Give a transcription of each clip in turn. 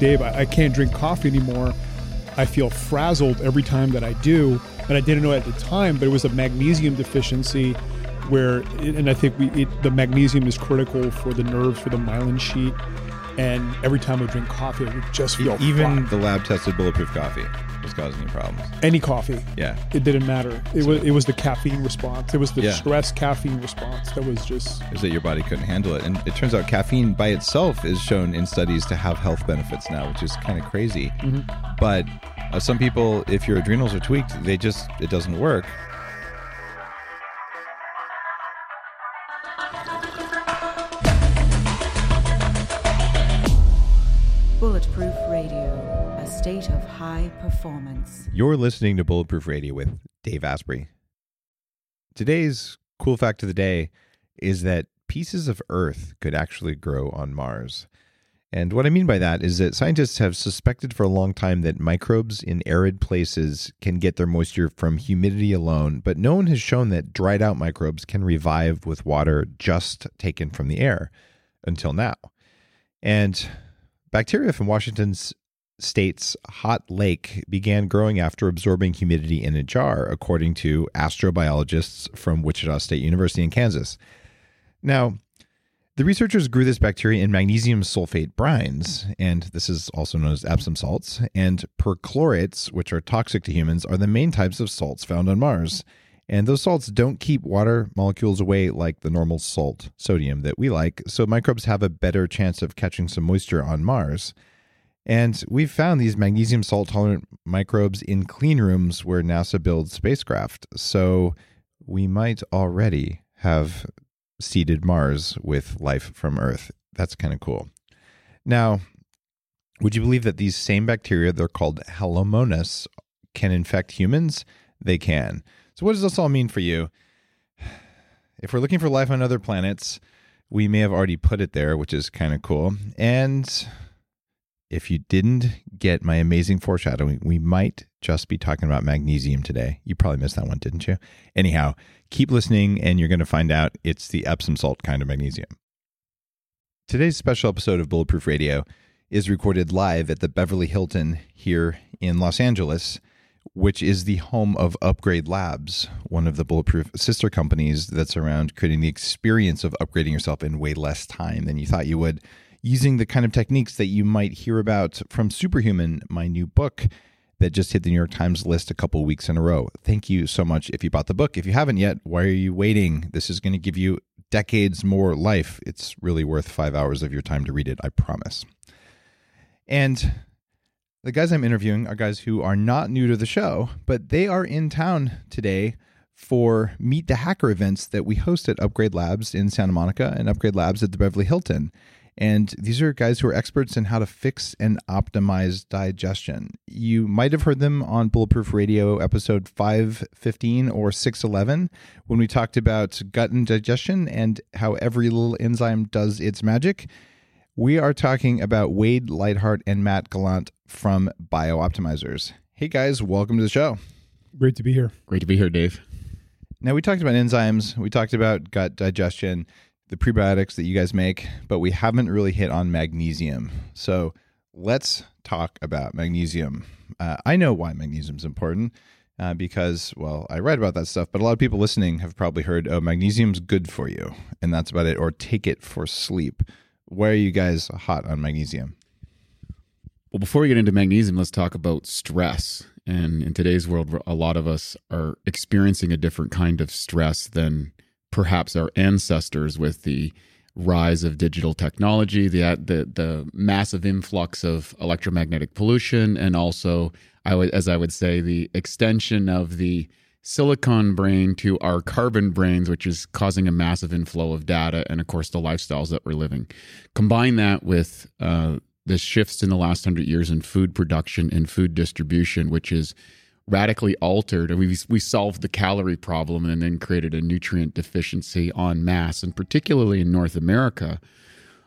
Dave, I, I can't drink coffee anymore. I feel frazzled every time that I do. And I didn't know at the time, but it was a magnesium deficiency where, and I think we, it, the magnesium is critical for the nerves, for the myelin sheet. And every time I drink coffee, I would just feel Even fucked. the lab tested bulletproof coffee was causing you problems. any coffee. Yeah. It didn't matter. It was it was the caffeine response. It was the Yeah. stress caffeine response that was just Is that your body couldn't handle it. And it turns out caffeine by itself is shown in studies to have health benefits now, which is kind of crazy. Mm-hmm. But uh, some people, if your adrenals are tweaked, they just, it doesn't work. Performance. You're listening to Bulletproof Radio with Dave Asprey. Today's cool fact of the day is that pieces of Earth could actually grow on Mars. And what I mean by that is that scientists have suspected for a long time that microbes in arid places can get their moisture from humidity alone, but no one has shown that dried out microbes can revive with water just taken from the air until now. And bacteria from Washington's state's hot lake began growing after absorbing humidity in a jar, according to astrobiologists from Wichita State University in Kansas. Now, the researchers grew this bacteria in magnesium sulfate brines, and this is also known as Epsom salts, and perchlorates, which are toxic to humans, are the main types of salts found on Mars. And those salts don't keep water molecules away like the normal salt, sodium, that we like, so microbes have a better chance of catching some moisture on Mars. And we've found these magnesium salt tolerant microbes in clean rooms where NASA builds spacecraft. So we might already have seeded Mars with life from Earth. That's kind of cool. Now, would you believe that these same bacteria, they're called Halomonas, can infect humans? They can. So, what does this all mean for you? If we're looking for life on other planets, we may have already put it there, which is kind of cool. And if you didn't get my amazing foreshadowing, we might just be talking about magnesium today. You probably missed that one, didn't you? Anyhow, keep listening and you're going to find out it's the Epsom salt kind of magnesium. Today's special episode of Bulletproof Radio is recorded live at the Beverly Hilton here in Los Angeles, which is the home of Upgrade Labs, one of the Bulletproof sister companies that's around creating the experience of upgrading yourself in way less time than you thought you would using the kind of techniques that you might hear about from Superhuman, my new book that just hit the New York Times list a couple weeks in a row. Thank you so much if you bought the book. If you haven't yet, why are you waiting? This is going to give you decades more life. It's really worth five hours of your time to read it, I promise. And the guys I'm interviewing are guys who are not new to the show, but they are in town today for Meet the Hacker events that we host at Upgrade Labs in Santa Monica and Upgrade Labs at the Beverly Hilton. And these are guys who are experts in how to fix and optimize digestion. You might have heard them on Bulletproof Radio episode 515 or 611 when we talked about gut and digestion and how every little enzyme does its magic. We are talking about Wade Lightheart and Matt Gallant from BiOptimizers. Hey guys, welcome to the show. great to be here. Great to be here, Dave. Now, we talked about enzymes, we talked about gut digestion, the prebiotics that you guys make, but we haven't really hit on magnesium. So let's talk about magnesium. Uh, I know why magnesium is important uh, because, well, I read about that stuff, but a lot of people listening have probably heard, oh, magnesium's good for you, and that's about it, or take it for sleep. Why are you guys hot on magnesium? Well, before we get into magnesium, let's talk about stress. And in today's world, a lot of us are experiencing a different kind of stress than perhaps our ancestors with the rise of digital technology, the the, the massive influx of electromagnetic pollution, and also, I would, as I would say, the extension of the silicon brain to our carbon brains, which is causing a massive inflow of data, and of course, the lifestyles that we're living. Combine that with uh, the shifts in the last hundred years in food production and food distribution, which is radically altered. We we solved the calorie problem and then created a nutrient deficiency en masse, and particularly in North America.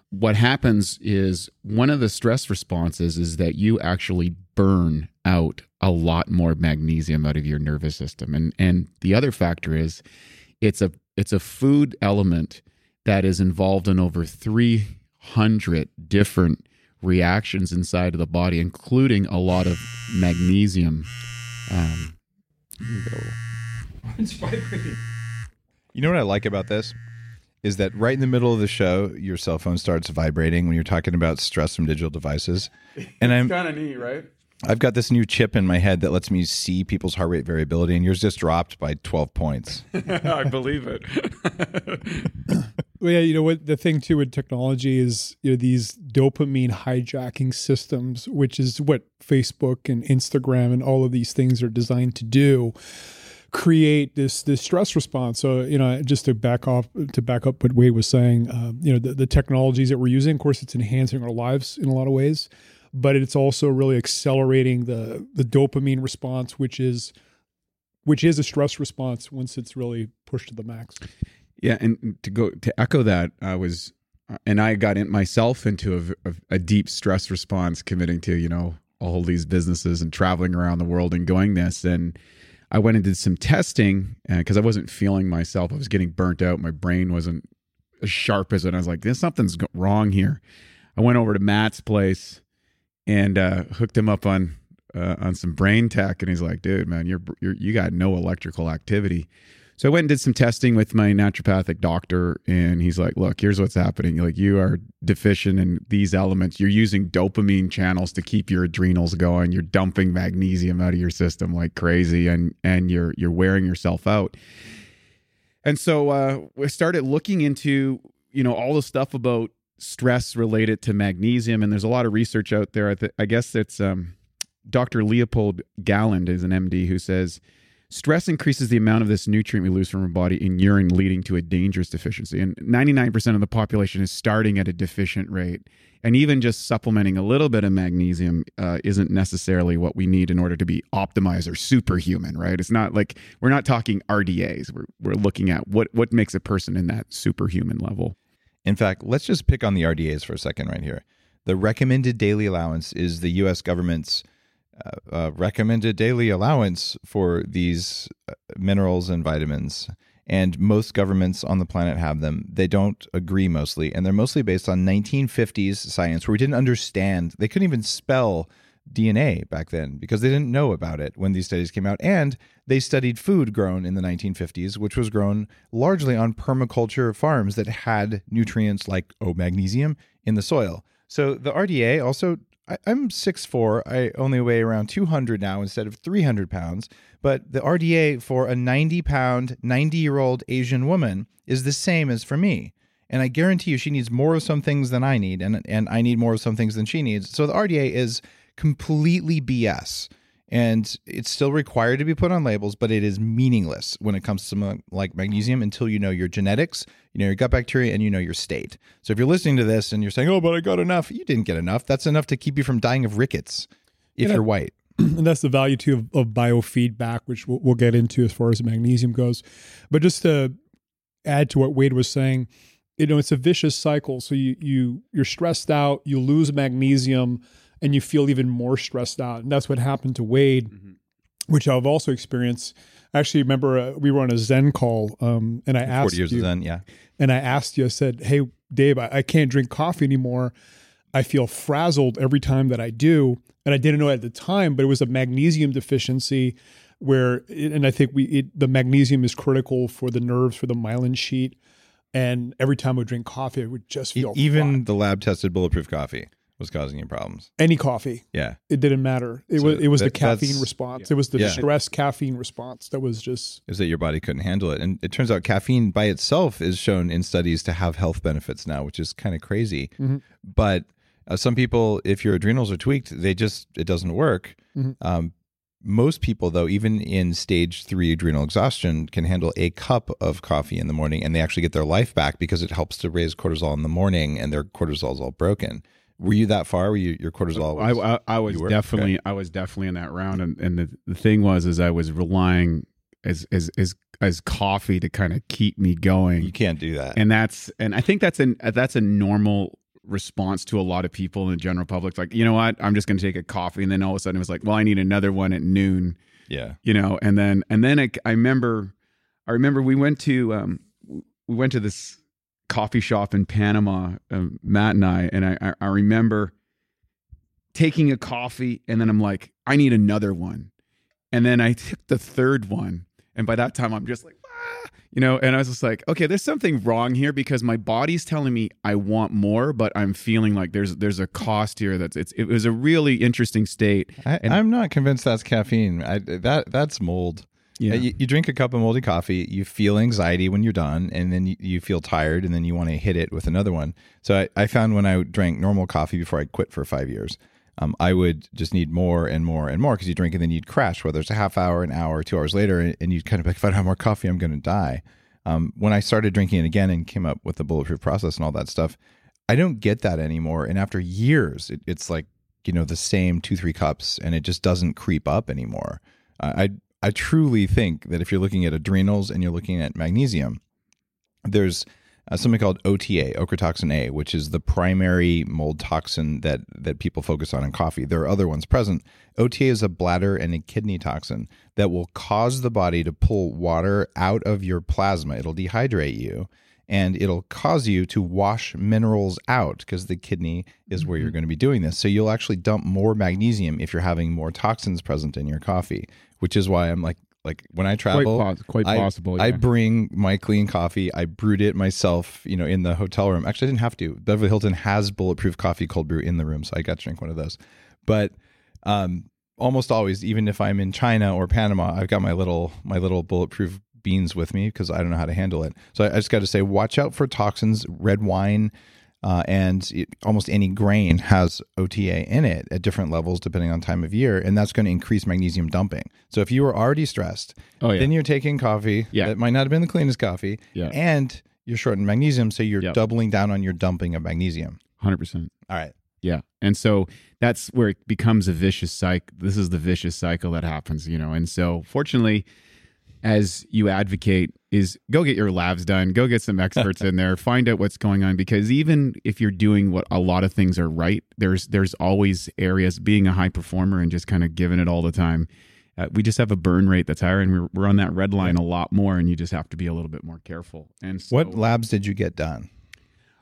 What happens is one of the stress responses is that you actually burn out a lot more magnesium out of your nervous system. And and the other factor is it's a it's a food element that is involved in over 300 different reactions inside of the body, including a lot of magnesium. Um, It's vibrating. You know what I like about this is that right in the middle of the show, your cell phone starts vibrating when you're talking about stress from digital devices, and I'm kind of neat, right? I've got this new chip in my head that lets me see people's heart rate variability, and yours just dropped by 12 points. I believe it. Well, yeah, you know what the thing too with technology is you know these dopamine hijacking systems, which is what Facebook and Instagram and all of these things are designed to do, create this this stress response. So you know, just to back off to back up what Wade was saying, um, you know, the, the technologies that we're using, of course, it's enhancing our lives in a lot of ways, but it's also really accelerating the the dopamine response, which is which is a stress response once it's really pushed to the max. Yeah, and to go to echo that, I was, and I got in myself into a, a, deep stress response, committing to you know all these businesses and traveling around the world and going this, and I went and did some testing because I wasn't feeling myself. I was getting burnt out. My brain wasn't as sharp as it. I was like, "There's something's wrong here." I went over to Matt's place and uh, hooked him up on uh, on some brain tech, and he's like, "Dude, man, you're, you're you got no electrical activity." So I went and did some testing with my naturopathic doctor, and he's like, "Look, here's what's happening. Like you are deficient in these elements. You're using dopamine channels to keep your adrenals going. You're dumping magnesium out of your system like crazy, and and you're you're wearing yourself out." And so uh, we started looking into you know all the stuff about stress related to magnesium, and there's a lot of research out there. I, th- I guess it's um, Dr. Leopold Galland is an MD who says stress increases the amount of this nutrient we lose from our body in urine, leading to a dangerous deficiency. And 99% of the population is starting at a deficient rate. And even just supplementing a little bit of magnesium uh, isn't necessarily what we need in order to be optimized or superhuman, right? It's not like we're not talking RDAs. We're, we're looking at what, what makes a person in that superhuman level. In fact, let's just pick on the RDAs for a second right here. The recommended daily allowance is the US government's uh, uh, recommended daily allowance for these uh, minerals and vitamins. And most governments on the planet have them. They don't agree mostly, and they're mostly based on 1950s science where we didn't understand. They couldn't even spell DNA back then because they didn't know about it when these studies came out. And they studied food grown in the 1950s, which was grown largely on permaculture farms that had nutrients like oh, magnesium in the soil. So the RDA also I, I'm 6'4. I only weigh around 200 now instead of 300 pounds. But the RDA for a 90 pound, 90 year old Asian woman is the same as for me. And I guarantee you, she needs more of some things than I need, and, and I need more of some things than she needs. So the RDA is completely BS. And it's still required to be put on labels, but it is meaningless when it comes to something like magnesium until you know your genetics, you know your gut bacteria, and you know your state. So if you're listening to this and you're saying, "Oh, but I got enough," you didn't get enough. That's enough to keep you from dying of rickets if You know- you're white. and that's the value too of, of biofeedback, which we'll, we'll get into as far as magnesium goes. But just to add to what Wade was saying, you know, it's a vicious cycle. So you you you're stressed out, you lose magnesium, and you feel even more stressed out. And that's what happened to Wade, which I've also experienced. I actually remember uh, we were on a Zen call, um, and I asked years you, of Zen, yeah. and I asked you, I said, Hey, Dave, I, I can't drink coffee anymore. I feel frazzled every time that I do. And I didn't know at the time, but it was a magnesium deficiency where, and I think we, it, the magnesium is critical for the nerves, for the myelin sheet. And every time I would drink coffee, I would just feel Even the lab tested bulletproof coffee was causing you problems. any coffee. Yeah. It didn't matter. It So was it was the that- that's- caffeine response. It was the Yeah. stress caffeine response that was just is that your body couldn't handle it. And it turns out caffeine by itself is shown in studies to have health benefits now, which is kind of crazy. Mhm. But uh, some people, if your adrenals are tweaked, they just, it doesn't work. Mhm. Um, most people, though, even in stage three adrenal exhaustion, can handle a cup of coffee in the morning and they actually get their life back because it helps to raise cortisol in the morning and their cortisol is all broken. Were you that far? Were you, your cortisol? I, Was, I, I was you were? definitely I was definitely in that round, and, and the, the thing was is I was relying as as as as coffee to kind of keep me going, you can't do that. and that's and I think that's an that's a normal response to a lot of people in the general public. Like you know what, I'm just going to take a coffee, and then all of a sudden it was like, well, I need another one at noon, yeah. you know, and then and then I, I remember I remember we went to um we went to this coffee shop in Panama, um, Matt and I, and I I- I remember taking a coffee, and then I'm like, I need another one. And then I took the third one. And by that time, I'm just like, ah, you know, and I was just like, okay, there's something wrong here because my body's telling me I want more, but I'm feeling like there's there's a cost here that's it's it was a really interesting state. I, And- I'm not convinced that's caffeine. I, that that's mold. Yeah. Uh, You, you drink a cup of moldy coffee, you feel anxiety when you're done, and then you, you feel tired, and then you want to hit it with another one. So I, I found when I drank normal coffee before I quit for five years, um, I would just need more and more and more because you drink and then you'd crash, whether it's a half hour, an hour, two hours later, and, and you'd kind of be like, if I don't have more coffee, I'm going to die. Um, when I started drinking it again and came up with the bulletproof process and all that stuff, I don't get that anymore. And after years, it, it's like you know the same two three cups, and it just doesn't creep up anymore. I I, I truly think that if you're looking at adrenals and you're looking at magnesium, there's uh, something called OTA, ochratoxin A, which is the primary mold toxin that that people focus on in coffee. There are other ones present. OTA is a bladder and a kidney toxin that will cause the body to pull water out of your plasma. It'll dehydrate you and it'll cause you to wash minerals out because the kidney is where you're going to be doing this. So you'll actually dump more magnesium if you're having more toxins present in your coffee, which is why I'm like like when I Quite, travel pos- quite I- possible. I bring my clean coffee. I brewed it myself, you know, in the hotel room. Actually, I didn't have to. Beverly Hilton has bulletproof coffee cold brew in the room, so I got to drink one of those. But um, almost always, even if I'm in China or Panama, I've got my little my little bulletproof beans with me because I don't know how to handle it. So I, I just got to say, watch out for toxins. Red wine. Uh, and it, almost any grain has OTA in it at different levels depending on time of year, and that's going to increase magnesium dumping. So if you were already stressed, oh yeah. then you're taking coffee Yeah. that might not have been the cleanest coffee, Yeah. and you're short in magnesium, so you're Yep. doubling down on your dumping of magnesium. Hundred percent. All right. Yeah. And so that's where it becomes a vicious cycle. This is the vicious cycle that happens, you know. And so fortunately, as you advocate, is go get your labs done, go get some experts in there, find out what's going on. Because even if you're doing what a lot of things are right, there's there's always areas being a high performer and just kind of giving it all the time. Uh, we just have a burn rate that's higher, and we're, we're on that red line a lot more, and you just have to be a little bit more careful. And so, What labs did you get done?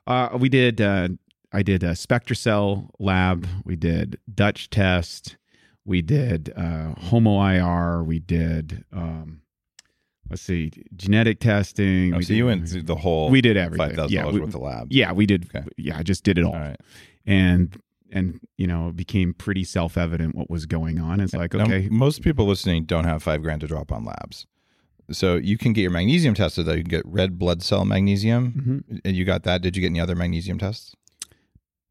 uh, we did. Uh, I did a SpectraCell lab. We did Dutch test. We did uh, HOMA-IR. We did. Um, let's see, genetic testing. Oh, we so did, you went through the whole. We did everything. five thousand Yeah, dollars we- worth of labs. Yeah, we did. Okay. Yeah, I just did it all, All right. and and you know, it became pretty self evident what was going on. It's like Now, okay, most people listening don't have five grand to drop on labs. So you can get your magnesium tested. Though you can get red blood cell magnesium, Mhm. and you got that. Did you get any other magnesium tests?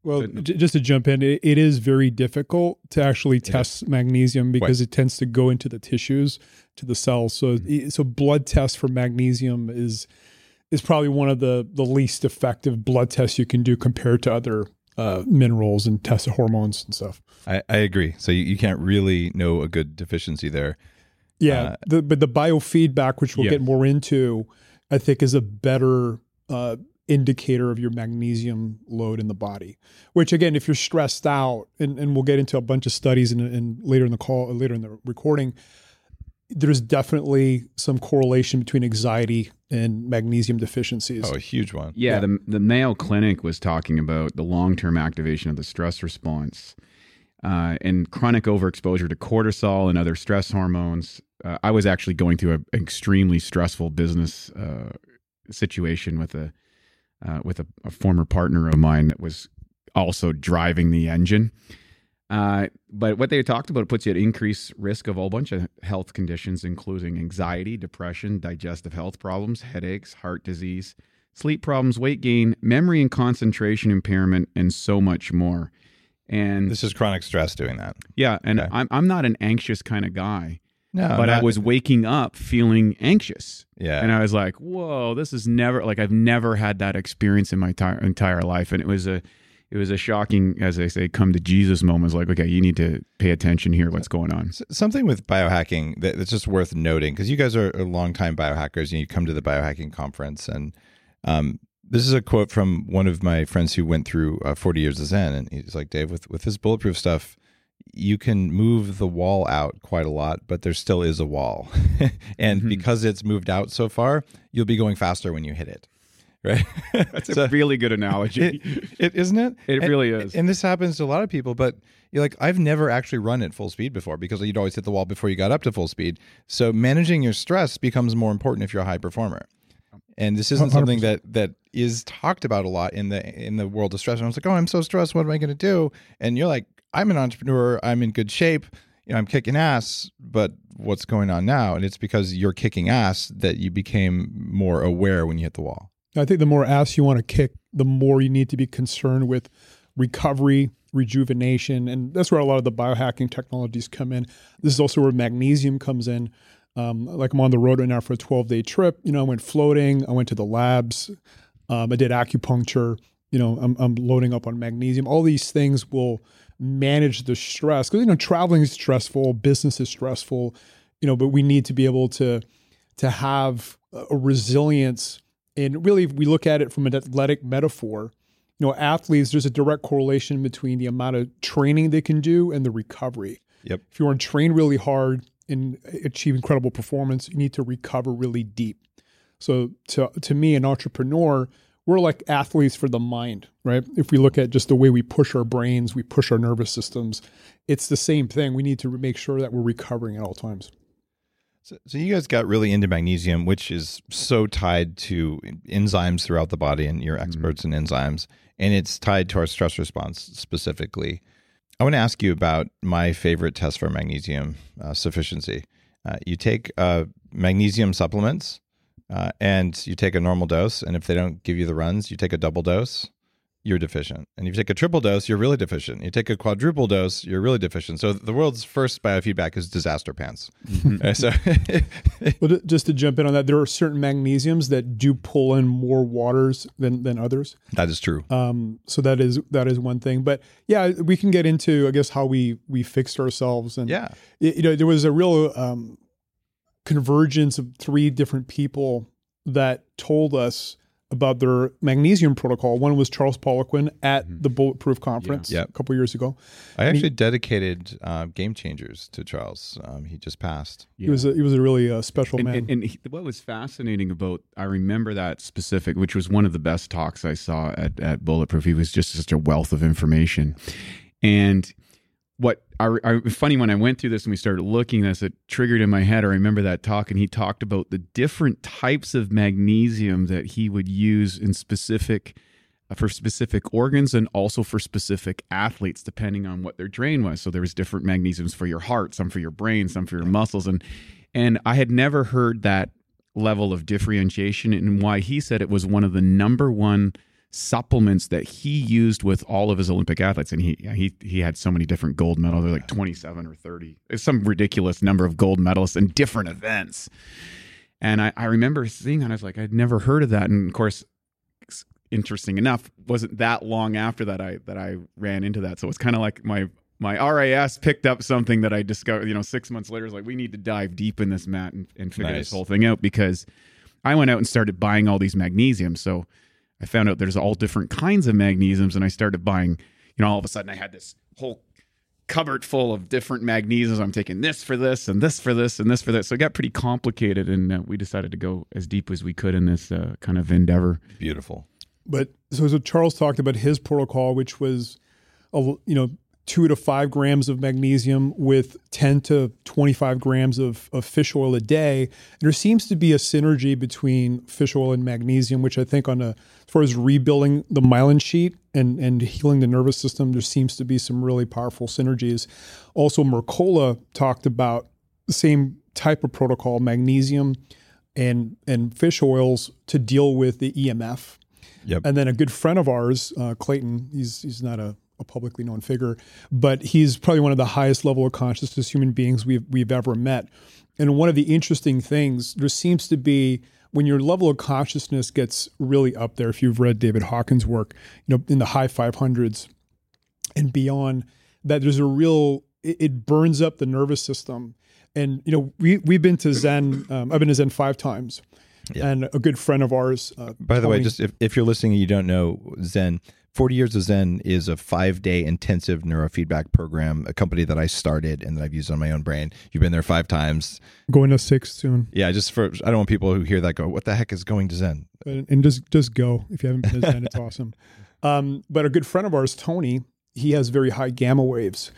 Well, j- just to jump in, it, it is very difficult to actually test magnesium because it tends to go into the tissues, to the cells. So, Mm-hmm. so blood test for magnesium is is probably one of the the least effective blood tests you can do compared to other uh, minerals and test hormones and stuff. I, I agree. So you, you can't really know a good deficiency there. Yeah, Uh, the, but the biofeedback, which we'll Yeah. get more into, I think is a better uh, indicator of your magnesium load in the body. Which again, if you're stressed out, and, and we'll get into a bunch of studies and, and later in the call, later in the recording, there's definitely some correlation between anxiety and magnesium deficiencies. Oh, a huge one. Yeah, Yeah. the the Mayo Clinic was talking about the long term activation of the stress response uh, and chronic overexposure to cortisol and other stress hormones. Uh, I was actually going through a- an extremely stressful business uh, situation with a uh, with a, a former partner of mine that was also driving the engine. Uh, but what they talked about puts you at increased risk of a whole bunch of health conditions, including anxiety, depression, digestive health problems, headaches, heart disease, sleep problems, weight gain, memory and concentration impairment, and so much more. And This is chronic stress doing that. yeah, and Okay. I'm I'm not an anxious kind of guy, No, but I was waking up feeling anxious, Yeah. and I was like, "Whoa, this is never like I've never had that experience in my entire entire life." And it was a it was a shocking, as I say, come to Jesus moment. It's like, okay, you need to pay attention here. What's going on? Something with biohacking that, that's just worth noting because you guys are, are longtime biohackers and you come to the biohacking conference. And um, this is a quote from one of my friends who went through uh, 40 years of Zen. And he's like, Dave, with, with this bulletproof stuff, you can move the wall out quite a lot, but there still is a wall. and Mhm. because it's moved out so far, you'll be going faster when you hit it. right? That's a really good analogy. it, it isn't it. It And- really is. And this happens to a lot of people, but you're like, I've never actually run at full speed before because you'd always hit the wall before you got up to full speed. So managing your stress becomes more important if you're a high performer. And this isn't something that that is talked about a lot in the in the world of stress. And I was like, oh, I'm so stressed. What am I going to do? And you're like, I'm an entrepreneur. I'm in good shape. You know, I'm kicking ass. But what's going on now? And it's because you're kicking ass that you became more aware when you hit the wall. I think the more ass you want to kick, the more you need to be concerned with recovery, rejuvenation, and that's where a lot of the biohacking technologies come in. This is also where magnesium comes in. Um, like I'm on the road right now for a 12 day trip. You know, I went floating. I went to the labs. Um, I did acupuncture. You know, I'm, I'm loading up on magnesium. All these things will manage the stress because you know traveling is stressful, business is stressful. You know, but we need to be able to to have a resilience. And really, if we look at it from an athletic metaphor, you know, athletes, there's a direct correlation between the amount of training they can do and the recovery. Yep. If you want to train really hard and achieve incredible performance, you need to recover really deep. So to to me, an entrepreneur, we're like athletes for the mind, right? If we look at just the way we push our brains, we push our nervous systems, it's the same thing. We need to make sure that we're recovering at all times. So, so you guys got really into magnesium, which is so tied to enzymes throughout the body, and you're experts in enzymes, and it's tied to our stress response specifically. I want to ask you about my favorite test for magnesium uh, sufficiency. Uh, you take uh, magnesium supplements, uh, and you take a normal dose, and if they don't give you the runs, you take a double dose. You're deficient, and if you take a triple dose, you're really deficient. You take a quadruple dose, you're really deficient. So the world's first biofeedback is disaster pants. Uh, so Well, just to jump in on that, there are certain magnesiums that do pull in more waters than than others. that is true. Um, so that is that is one thing. But yeah, we can get into I guess how we we fixed ourselves and Yeah. y- you know there was a real um, convergence of three different people that told us about their magnesium protocol. One was Charles Poliquin at the Bulletproof Conference Yep. a couple years ago. I actually dedicated uh, Game Changers to Charles. Um, he just passed. He was a, he was a really uh, special and, man. and, and he- what was fascinating about I remember that specific, which was one of the best talks I saw at at Bulletproof. He was just such a wealth of information, and what I, I funny when I went through this and we started looking this, it triggered in my head. I remember that talk, and he talked about the different types of magnesium that he would use in specific uh, for specific organs and also for specific athletes depending on what their drain was. So there was different magnesiums for your heart some for your brain some for your muscles. And and i had never heard that level of differentiation. And why he said it was one of the number one supplements that he used with all of his olympic athletes and he he he had so many different gold medals they're like 27 or 30 it's some ridiculous number of gold medalists in different events and I, I remember seeing that. I was like, I'd never heard of that. And of course, interesting enough, wasn't that long after that I that I ran into that. So it's kind of like my my RAS picked up something that I discovered, you know, six months later. It's like we need to dive deep in this, Matt, and, and figure Nice. this whole thing out because I went out and started buying all these magnesiums. So I found out there's all different kinds of magnesiums, and I started buying. You know, all of a sudden I had this whole cupboard full of different magnesiums. I'm taking this for this and this for this and this for that. So it got pretty complicated, and uh, we decided to go as deep as we could in this uh, kind of endeavor. Beautiful. But so, so Charles talked about his protocol, which was, a, l- you know, two to five grams of magnesium with 10 to 25 grams of, of fish oil a day. There seems to be a synergy between fish oil and magnesium, which I think on a, as far as rebuilding the myelin sheet and, and healing the nervous system, there seems to be some really powerful synergies. Also, Mercola talked about the same type of protocol, magnesium and, and fish oils to deal with the EMF. Yep. And then a good friend of ours, uh, Clayton, he's he's not a, a publicly known figure, but he's probably one of the highest level of consciousness human beings we've we've ever met. And one of the interesting things there seems to be when your level of consciousness gets really up there. If you've read David Hawkins' work, you know in the high 500s and beyond, that there's a real it, it burns up the nervous system. And you know we we've been to Zen. Um, I've been to Zen five times. Yeah. And a good friend of ours. Uh, By the way, just if, if you're listening and you don't know Zen, 40 Years of Zen is a five day intensive neurofeedback program, a company that I started and that I've used on my own brain. You've been there five times. Going to six soon. Yeah, just for, I don't want people who hear that go, what the heck is going to Zen? And, and just, just go. If you haven't been to Zen, it's awesome. Um, but a good friend of ours, Tony, he has very high gamma waves.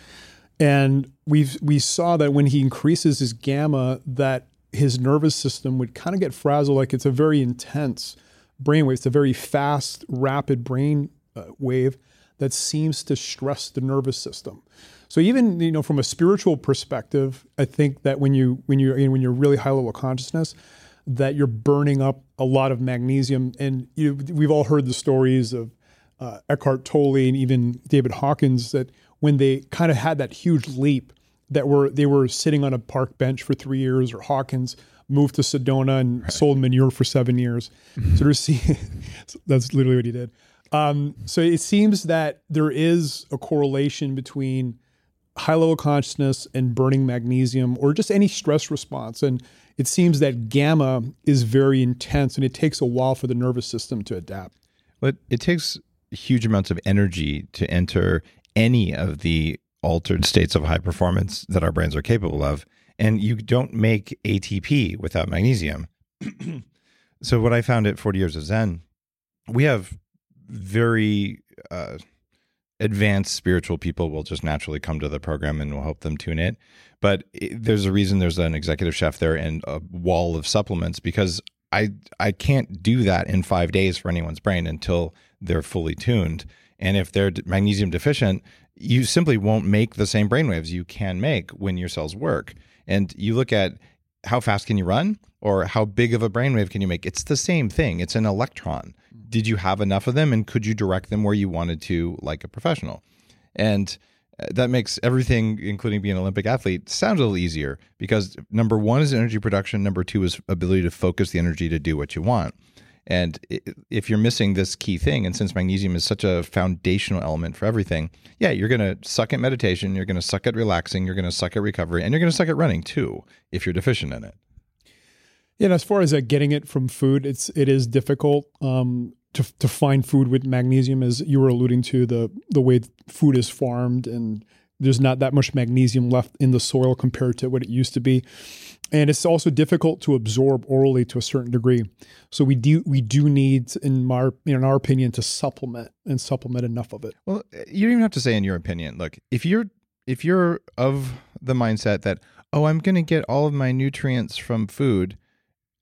And we've, we saw that when he increases his gamma, that his nervous system would kind of get frazzled. Like it's a very intense brainwave. It's a very fast, rapid brain uh, wave that seems to stress the nervous system. So even you know from a spiritual perspective, I think that when you when you when you're really high level consciousness, that you're burning up a lot of magnesium. And you, we've all heard the stories of uh, Eckhart Tolle and even David Hawkins that when they kind of had that huge leap, that were they were sitting on a park bench for three years, or Hawkins moved to Sedona and right. sold manure for seven years. so there's that's literally what he did. Um, so it seems that there is a correlation between high level consciousness and burning magnesium or just any stress response. And it seems that gamma is very intense and it takes a while for the nervous system to adapt. But it takes huge amounts of energy to enter any of the altered states of high performance that our brains are capable of. And you don't make ATP without magnesium. so, what I found at 40 Years of Zen, we have very uh, advanced spiritual people will just naturally come to the program and we'll help them tune it. But it, there's a reason there's an executive chef there and a wall of supplements because I I can't do that in five days for anyone's brain until they're fully tuned. And if they're magnesium deficient, you simply won't make the same brainwaves you can make when your cells work. And you look at how fast can you run or how big of a brainwave can you make? It's the same thing. It's an electron did you have enough of them and could you direct them where you wanted to like a professional and uh, that makes everything including being an olympic athlete sound a little easier because number one is energy production number two is ability to focus the energy to do what you want and if you're missing this key thing and since magnesium is such a foundational element for everything yeah you're going to suck at meditation you're going to suck at relaxing you're going to suck at recovery and you're going to suck at running too if you're deficient in it yeah, and as far as uh, getting it from food, it's it is difficult. Um, to, to find food with magnesium, as you were alluding to, the the way food is farmed, and there's not that much magnesium left in the soil compared to what it used to be, and it's also difficult to absorb orally to a certain degree. So we do we do need, in my in our opinion, to supplement and supplement enough of it. Well, eh, you don't even have to say in your opinion. Look, if you're if you're of the mindset that oh, I'm going to get all of my nutrients from food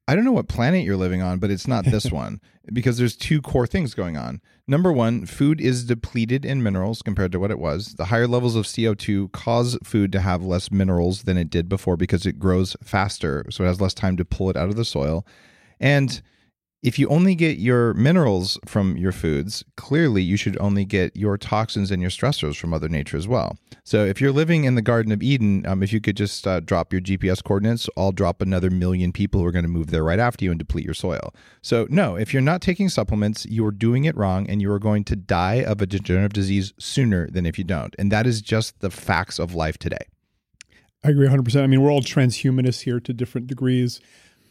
I don't know what planet you're living on, but it's not this one because there's two core things going on. Number one, food is depleted in minerals compared to what it was. The higher levels of CO2 cause food to have less minerals than it did before because it grows faster. So it has less time to pull it out of the soil. And if you only get your minerals from your foods, clearly you should only get your toxins and your stressors from Mother Nature as well. So if you're living in the Garden of Eden, um, if you could just uh, drop your GPS coordinates, I'll drop another million people who are going to move there right after you and deplete your soil. So no, if you're not taking supplements, you are doing it wrong, and you are going to die of a degenerative disease sooner than if you don't. And that is just the facts of life today. I agree 100%. I mean, we're all transhumanists here to different degrees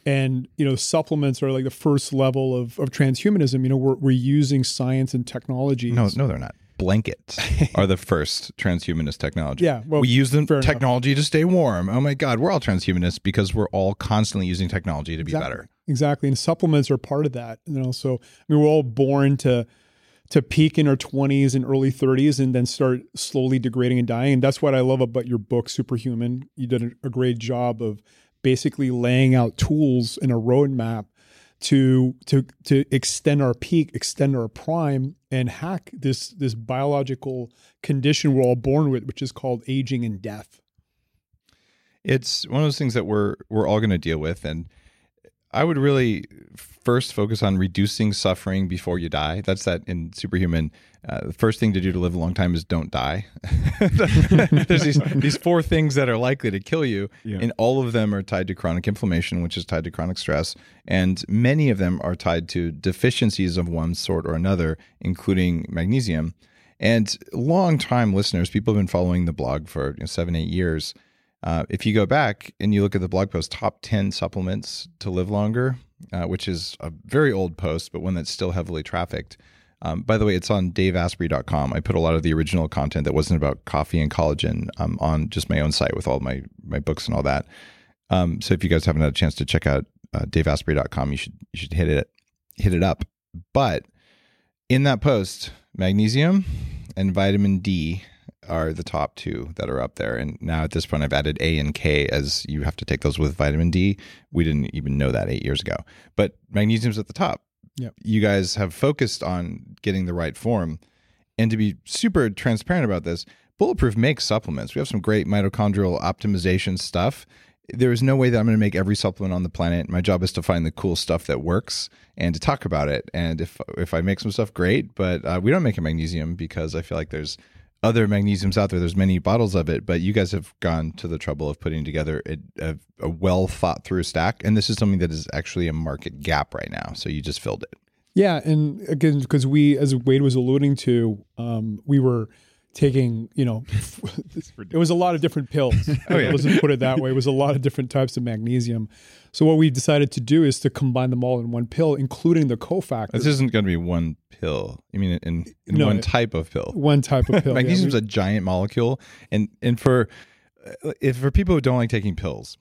and you know supplements are like the first level of, of transhumanism. You know we're, we're using science and technology no no they're not. Blankets are the first transhumanist technology. Yeah well, we use the technology enough. to stay warm. Oh my god we're all transhumanists because we're all constantly using technology to be exactly. better. Exactly and supplements are part of that. You know so i mean we're all born to to peak in our 20s and early 30s and then start slowly degrading and dying. And that's what i love about your book superhuman. You did a great job of basically laying out tools in a roadmap to to to extend our peak, extend our prime, and hack this this biological condition we're all born with, which is called aging and death. It's one of those things that we're we're all going to deal with, and I would really first focus on reducing suffering before you die. That's that in Superhuman. Uh, the first thing to do to live a long time is don't die. There's these, these four things that are likely to kill you, yeah. and all of them are tied to chronic inflammation, which is tied to chronic stress. And many of them are tied to deficiencies of one sort or another, including magnesium. And long time listeners, people have been following the blog for you know, seven, eight years uh, if you go back and you look at the blog post, top 10 supplements to live longer, uh, which is a very old post, but one that's still heavily trafficked, Um, by the way, it's on daveasprey.com. I put a lot of the original content that wasn't about coffee and collagen um, on just my own site with all my my books and all that. Um, so if you guys haven't had a chance to check out uh, daveasprey.com, you should you should hit it hit it up. But in that post, magnesium and vitamin D are the top two that are up there. And now at this point, I've added A and K as you have to take those with vitamin D. We didn't even know that eight years ago. But magnesium's at the top. Yep. You guys have focused on getting the right form. And to be super transparent about this, Bulletproof makes supplements. We have some great mitochondrial optimization stuff. There is no way that I'm going to make every supplement on the planet. My job is to find the cool stuff that works and to talk about it. And if if I make some stuff, great. But uh, we don't make a magnesium because I feel like there's other magnesiums out there. There's many bottles of it, but you guys have gone to the trouble of putting together a, a, a well thought through stack. And this is something that is actually a market gap right now. So you just filled it. Yeah, and again, because we, as Wade was alluding to, um, we were taking, you know, it was a lot of different pills. Oh, yeah. Let's put it that way. It was a lot of different types of magnesium. So what we decided to do is to combine them all in one pill, including the cofactor. This isn't going to be one pill. I mean, in, in No, one it- type of pill. one type of pill. yeah. Magnesium's We- a giant molecule, and and for uh, if for people who don't like taking pills,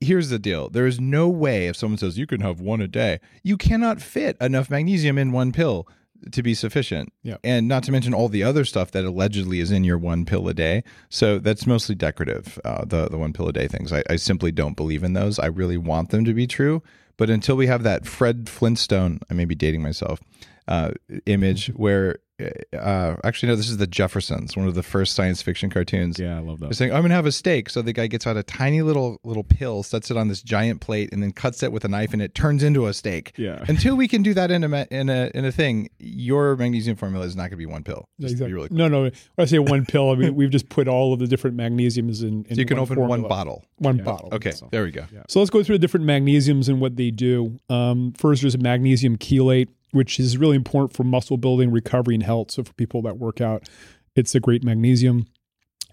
here's the deal: there is no way if someone says you can have one a day, you cannot fit enough magnesium in one pill to be sufficient. Yeah. and not to mention all the other stuff that allegedly is in your one pill a day. So that's mostly decorative. Uh, the the one pill a day things. I, I simply don't believe in those. I really want them to be true, but until we have that Fred Flintstone, I may be dating myself, uh, image where. Uh, actually, no. This is the Jeffersons, one of the first science fiction cartoons. Yeah, I love that. They're saying, "I'm gonna have a steak." So the guy gets out a tiny little little pill, sets it on this giant plate, and then cuts it with a knife, and it turns into a steak. Yeah. Until we can do that in a in a in a thing, your magnesium formula is not gonna be one pill. Just Exactly. really No, no. When I say one pill, I mean we've just put all of the different magnesiums in. in So you can open one bottle. One Yeah. bottle. Okay, So- there we go. So let's go through the different magnesiums and what they do. Um, first, there's a magnesium chelate, which is really important for muscle building, recovery, and health. So for people that work out, it's a great magnesium.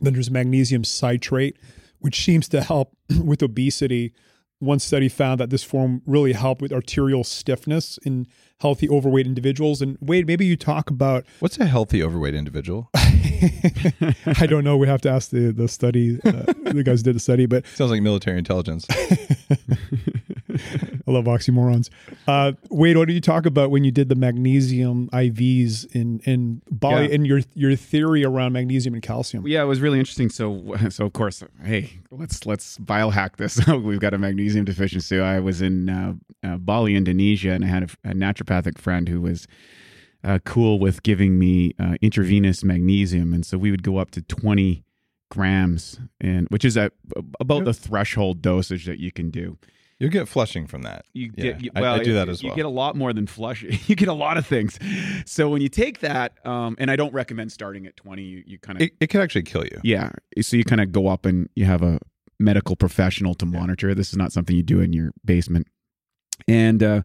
Then there's magnesium citrate, which seems to help with obesity. One study found that this form really helped with arterial stiffness in healthy overweight individuals. And Wade, maybe you talk about What's a healthy overweight individual? I don't know. We have to ask the the study. Uh, the guys did the study, but Sounds like military intelligence. I love oxymorons. Uh, Wade, what did you talk about when you did the magnesium IVs in in Bali Yeah. and your your theory around magnesium and calcium? Yeah, it was really interesting. So, so of course, hey, let's let's biohack this. We've got a magnesium deficiency. I was in uh, uh, Bali, Indonesia, and I had a, a naturopathic friend who was uh, cool with giving me uh, intravenous magnesium, and so we would go up to twenty grams, and which is at about the threshold dosage that you can do. You'll get flushing from that. You Yeah, get, you, I- well, I do that you- as You well. get a lot more than flushing. You get a lot of things. So when you take that, um, and I don't recommend starting at twenty. You, you kind of It, it could actually kill you. yeah. So you kind of go up and you have a medical professional to monitor. This is not something you do in your basement. And uh,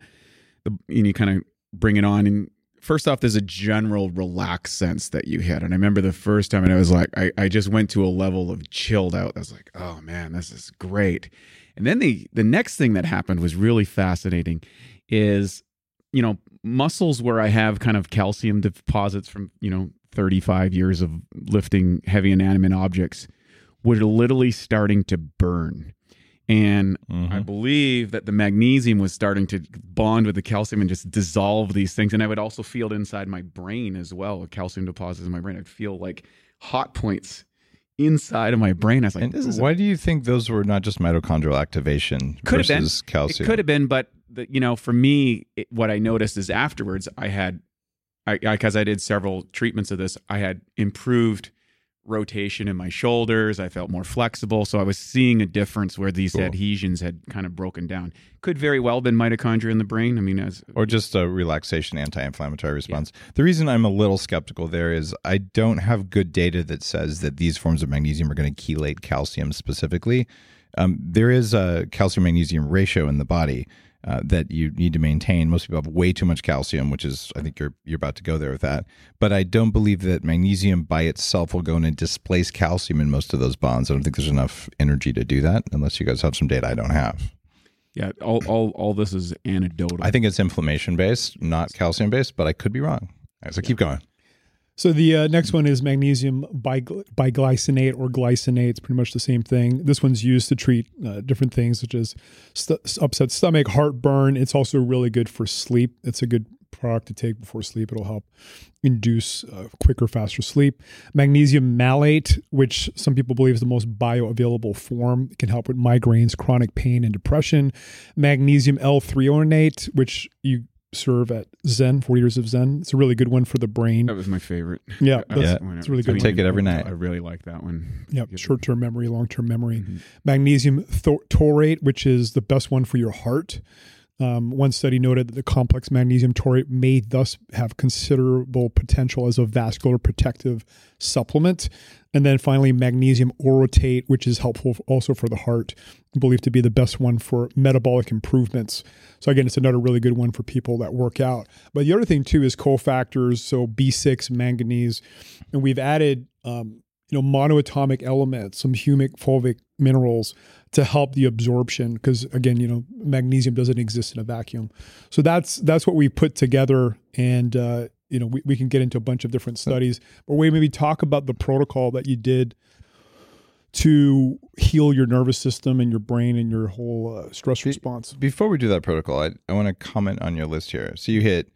the, and you kind of bring it on. And first off, there's a general relaxed sense that you hit. And I remember the first time, and I was like, I, I just went to a level of chilled out. I was like, oh man, this is great. And then the the next thing that happened was really fascinating. Is you know muscles where I have kind of calcium deposits from you know 35 years of lifting heavy inanimate objects were literally starting to burn. And Mhm. I believe that the magnesium was starting to bond with the calcium and just dissolve these things. And I would also feel it inside my brain as well, calcium deposits in my brain. I'd feel like hot points inside of my brain. I was like, And this is why do you think those were not just mitochondrial activation Could have been. versus calcium? It could have been, but the, you know, for me, it, what I noticed is afterwards, I had, I because I, did several treatments of this, I had improved rotation in my shoulders. I felt more flexible, so I was seeing a difference where these Cool. adhesions had kind of broken down. Could very well have been mitochondria in the brain. I mean, as or just a relaxation anti-inflammatory response. The reason I'm a little skeptical there is I don't have good data that says that these forms of magnesium are going to chelate calcium specifically. Um, there is a calcium magnesium ratio in the body Uh, that you need to maintain. Most people have way too much calcium, which is I think you're you're about to go there with that. But I don't believe that magnesium by itself will go in and displace calcium in most of those bonds. I don't think there's enough energy to do that unless you guys have some data I don't have. yeah, all all all this is anecdotal. I think it's inflammation based, not calcium based, but I could be wrong. right, so keep going. So the uh, next one is magnesium bigly- biglycinate or glycinate. It's pretty much the same thing. This one's used to treat uh, different things such as st- upset stomach, heartburn. It's also really good for sleep. It's a good product to take before sleep. It'll help induce uh, quicker, faster sleep. Magnesium malate, which some people believe is the most bioavailable form, can help with migraines, chronic pain, and depression. Magnesium L-threonate, which you serve at Zen, 40 years of Zen. It's a really good one for the brain. That was my favorite. Yeah, I- that's- when it's really good I Take it every night. I really like that one. Yeah, short term memory, long term memory. Mhm. Magnesium th- taurate, which is the best one for your heart. Um, one study noted that the complex magnesium taurate may thus have considerable potential as a vascular protective supplement. And then finally, magnesium orotate, which is helpful also for the heart, believed to be the best one for metabolic improvements. So again, it's another really good one for people that work out. But the other thing too is cofactors, so B6, manganese, and we've added um, you know monoatomic elements, some humic fulvic minerals to help the absorption because again you know magnesium doesn't exist in a vacuum so that's that's what we put together and uh, you know we, we can get into a bunch of different studies but we maybe talk about the protocol that you did to heal your nervous system and your brain and your whole uh, stress Be- response Before we do that protocol, I, I want to comment on your list here. So you hit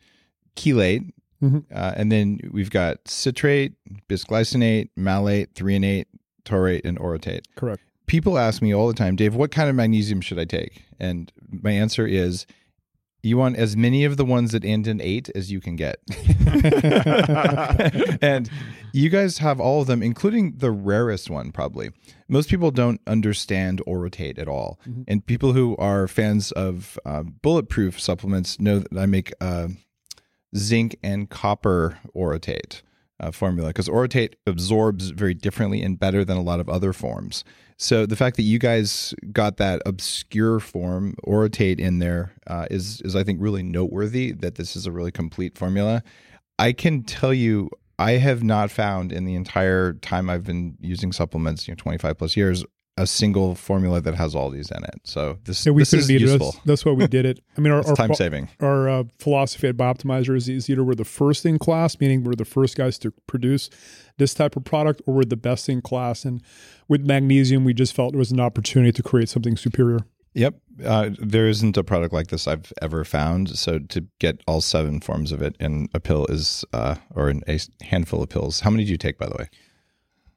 chelate, Mhm. uh, and then we've got citrate, bisglycinate, malate, threonate, taurate, and orotate. correct People ask me all the time, Dave, what kind of magnesium should I take? And my answer is, you want as many of the ones that end in eight as you can get. and you guys have all of them, including the rarest one, probably. Most people don't understand orotate at all. Mhm. And people who are fans of uh, bulletproof supplements know that I make uh, zinc and copper orotate uh, formula because orotate absorbs very differently and better than a lot of other forms. So the fact that you guys got that obscure form orotate in there uh, is is I think really noteworthy. That this is a really complete formula. I can tell you, I have not found in the entire time I've been using supplements, you know, twenty five plus years, a single formula that has all these in it. So this, yeah we this is useful. that's, that's why we did it i mean our, our time saving. our uh, philosophy at BiOptimizer is, is either we're the first in class, meaning we're the first guys to produce this type of product, or we're the best in class. And with magnesium, we just felt it was an opportunity to create something superior. Yep. Uh, there isn't a product like this I've ever found. So to get all seven forms of it in a pill is, uh, or in a handful of pills. How many do you take, by the way?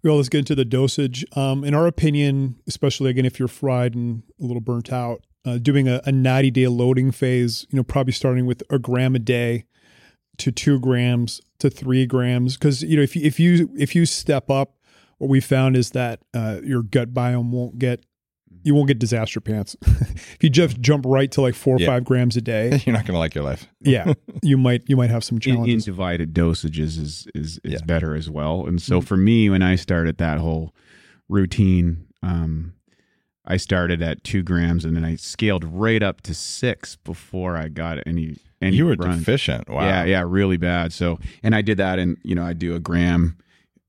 Well, let's get into the dosage. Um, in our opinion, especially again if you're fried and a little burnt out, uh, doing a, a 90 day loading phase, you know, probably starting with a gram a day to two grams to three grams, because you know if you if you if you step up, what we found is that uh, your gut biome won't get you won't get disaster pants. if you just jump right to like four or Yeah. five grams a day, You're not going to like your life. yeah, you might you might have some in, in challenges. divided dosages is is is Yeah. better as well. And so Mhm. for me, when I started that whole routine, um, I started at two grams and then I scaled right up to six before I got any any you were runs. deficient. Wow. Yeah, yeah, really bad. So, and I did that, and you know, I do a gram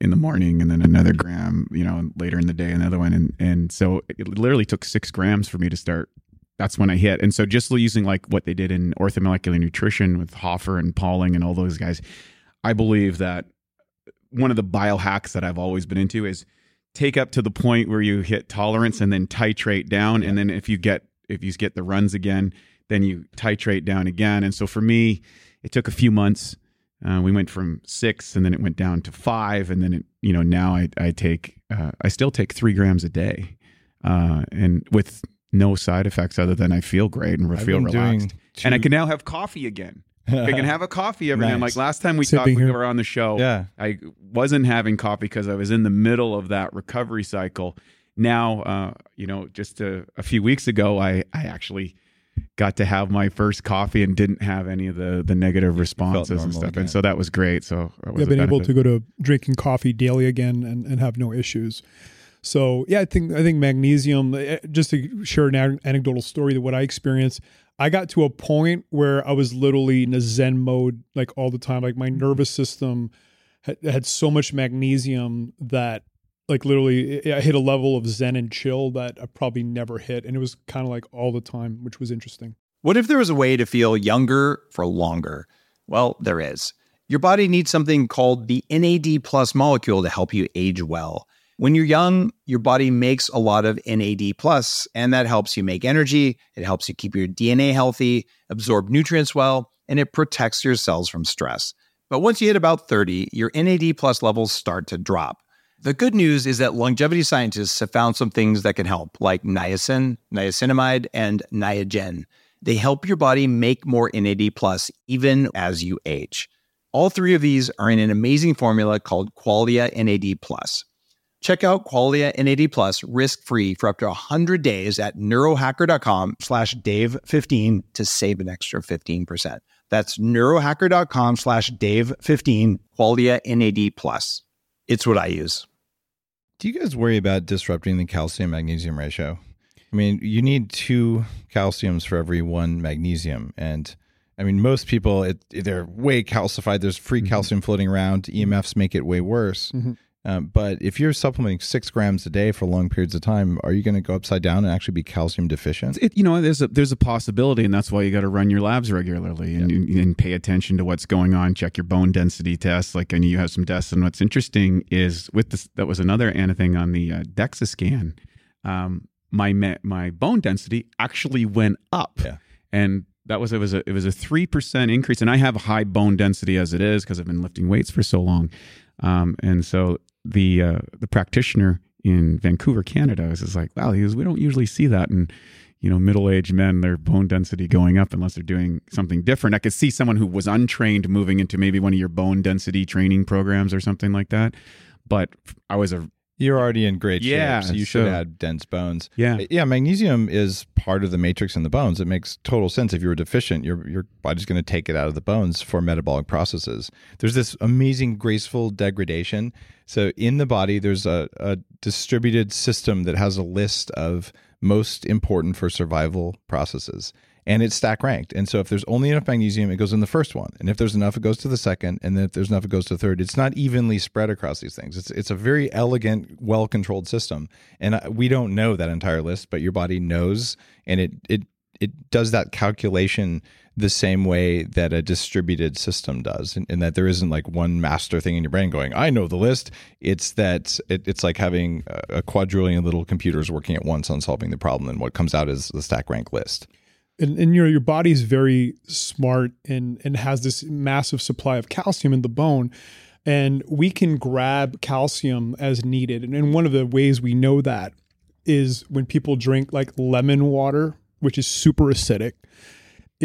in the morning, and then another gram, you know, later in the day, another one, and and so it literally took six grams for me to start. That's when I hit, and so just using like what they did in orthomolecular nutrition with Hoffer and Pauling and all those guys, I believe that one of the biohacks that I've always been into is take up to the point where you hit tolerance and then titrate down, and then if you get if you get the runs again, then you titrate down again. And so for me, it took a few months. Uh, we went from six, and then it went down to five, and then it, you know now I I take uh, I still take three grams a day, uh, and with no side effects other than I feel great and feel relaxed. two- And I can now have coffee again. I can have a coffee every day. I'm like last time we Same talked, we were on the show. yeah. I wasn't having coffee because I was in the middle of that recovery cycle. Now, uh, you know, just a, a few weeks ago, I, I actually got to have my first coffee and didn't have any of the the negative responses and stuff, again. and so that was great. So was I've a been able to go to drinking coffee daily again and, and have no issues. So yeah, I think I think magnesium. eh, Just to share an an- anecdotal story that what I experienced, I got to a point where I was literally in a Zen mode like all the time. Like my nervous system had, had so much magnesium that like literally I hit a level of Zen and chill that I probably never hit, and it was kind of like all the time, which was interesting. What if there was a way to feel younger for longer? Well, there is. Your body needs something called the NAD plus molecule to help you age well. When you're young, your body makes a lot of NAD plus, and that helps you make energy. It helps you keep your DNA healthy, absorb nutrients well, and it protects your cells from stress. But once you hit about 30, your NAD plus levels start to drop. The good news is that longevity scientists have found some things that can help, like niacin, niacinamide, and niagen. They help your body make more NAD plus even as you age. All three of these are in an amazing formula called Qualia NAD plus. Check out Qualia NAD plus risk-free for up to 100 days at neurohacker.com slash dave15 to save an extra 15%. That's neurohacker.com slash dave15, Qualia NAD plus. It's what I use. Do you guys worry about disrupting the calcium magnesium ratio? I mean, you need two calciums for every one magnesium. And I mean, most people, it, they're way calcified. There's free Mm-hmm. calcium floating around. EMFs make it way worse. Um, but if you're supplementing six grams a day for long periods of time, are you going to go upside down and actually be calcium deficient? It, you know, there's a there's a possibility, and that's why you got to run your labs regularly and, and pay attention to what's going on. Check your bone density tests. Like I know you have some tests, and what's interesting is with this. That was another Anna thing on the uh, DEXA scan. Um, my me- my bone density actually went up, Yeah. and that was it was a it was a three percent increase. And I have high bone density as it is because I've been lifting weights for so long, um, and so the uh, the practitioner in Vancouver, Canada, is like, wow, he we don't usually see that in you know middle aged men, their bone density going up unless they're doing something different. I could see someone who was untrained moving into maybe one of your bone density training programs or something like that. But I was a You're already in great Yeah, shape, so you should so- add dense bones. yeah. Yeah, magnesium is part of the matrix in the bones. It makes total sense. If you were deficient, your your body's going to take it out of the bones for metabolic processes. There's this amazing graceful degradation. So in the body, there's a, a distributed system that has a list of most important for survival processes. And it's stack ranked. And so if there's only enough magnesium, it goes in the first one. And if there's enough, it goes to the second. And then if there's enough, it goes to the third. It's not evenly spread across these things. It's it's a very elegant, well controlled system. And we don't know that entire list, but your body knows, and it it it does that calculation the same way that a distributed system does, and, and that there isn't like one master thing in your brain going, "I know the list." It's that it, it's like having a, a quadrillion little computers working at once on solving the problem, and what comes out is the stack rank list. And, and your your body's very smart and and has this massive supply of calcium in the bone and we can grab calcium as needed. And, and one of the ways we know that is when people drink like lemon water which is super acidic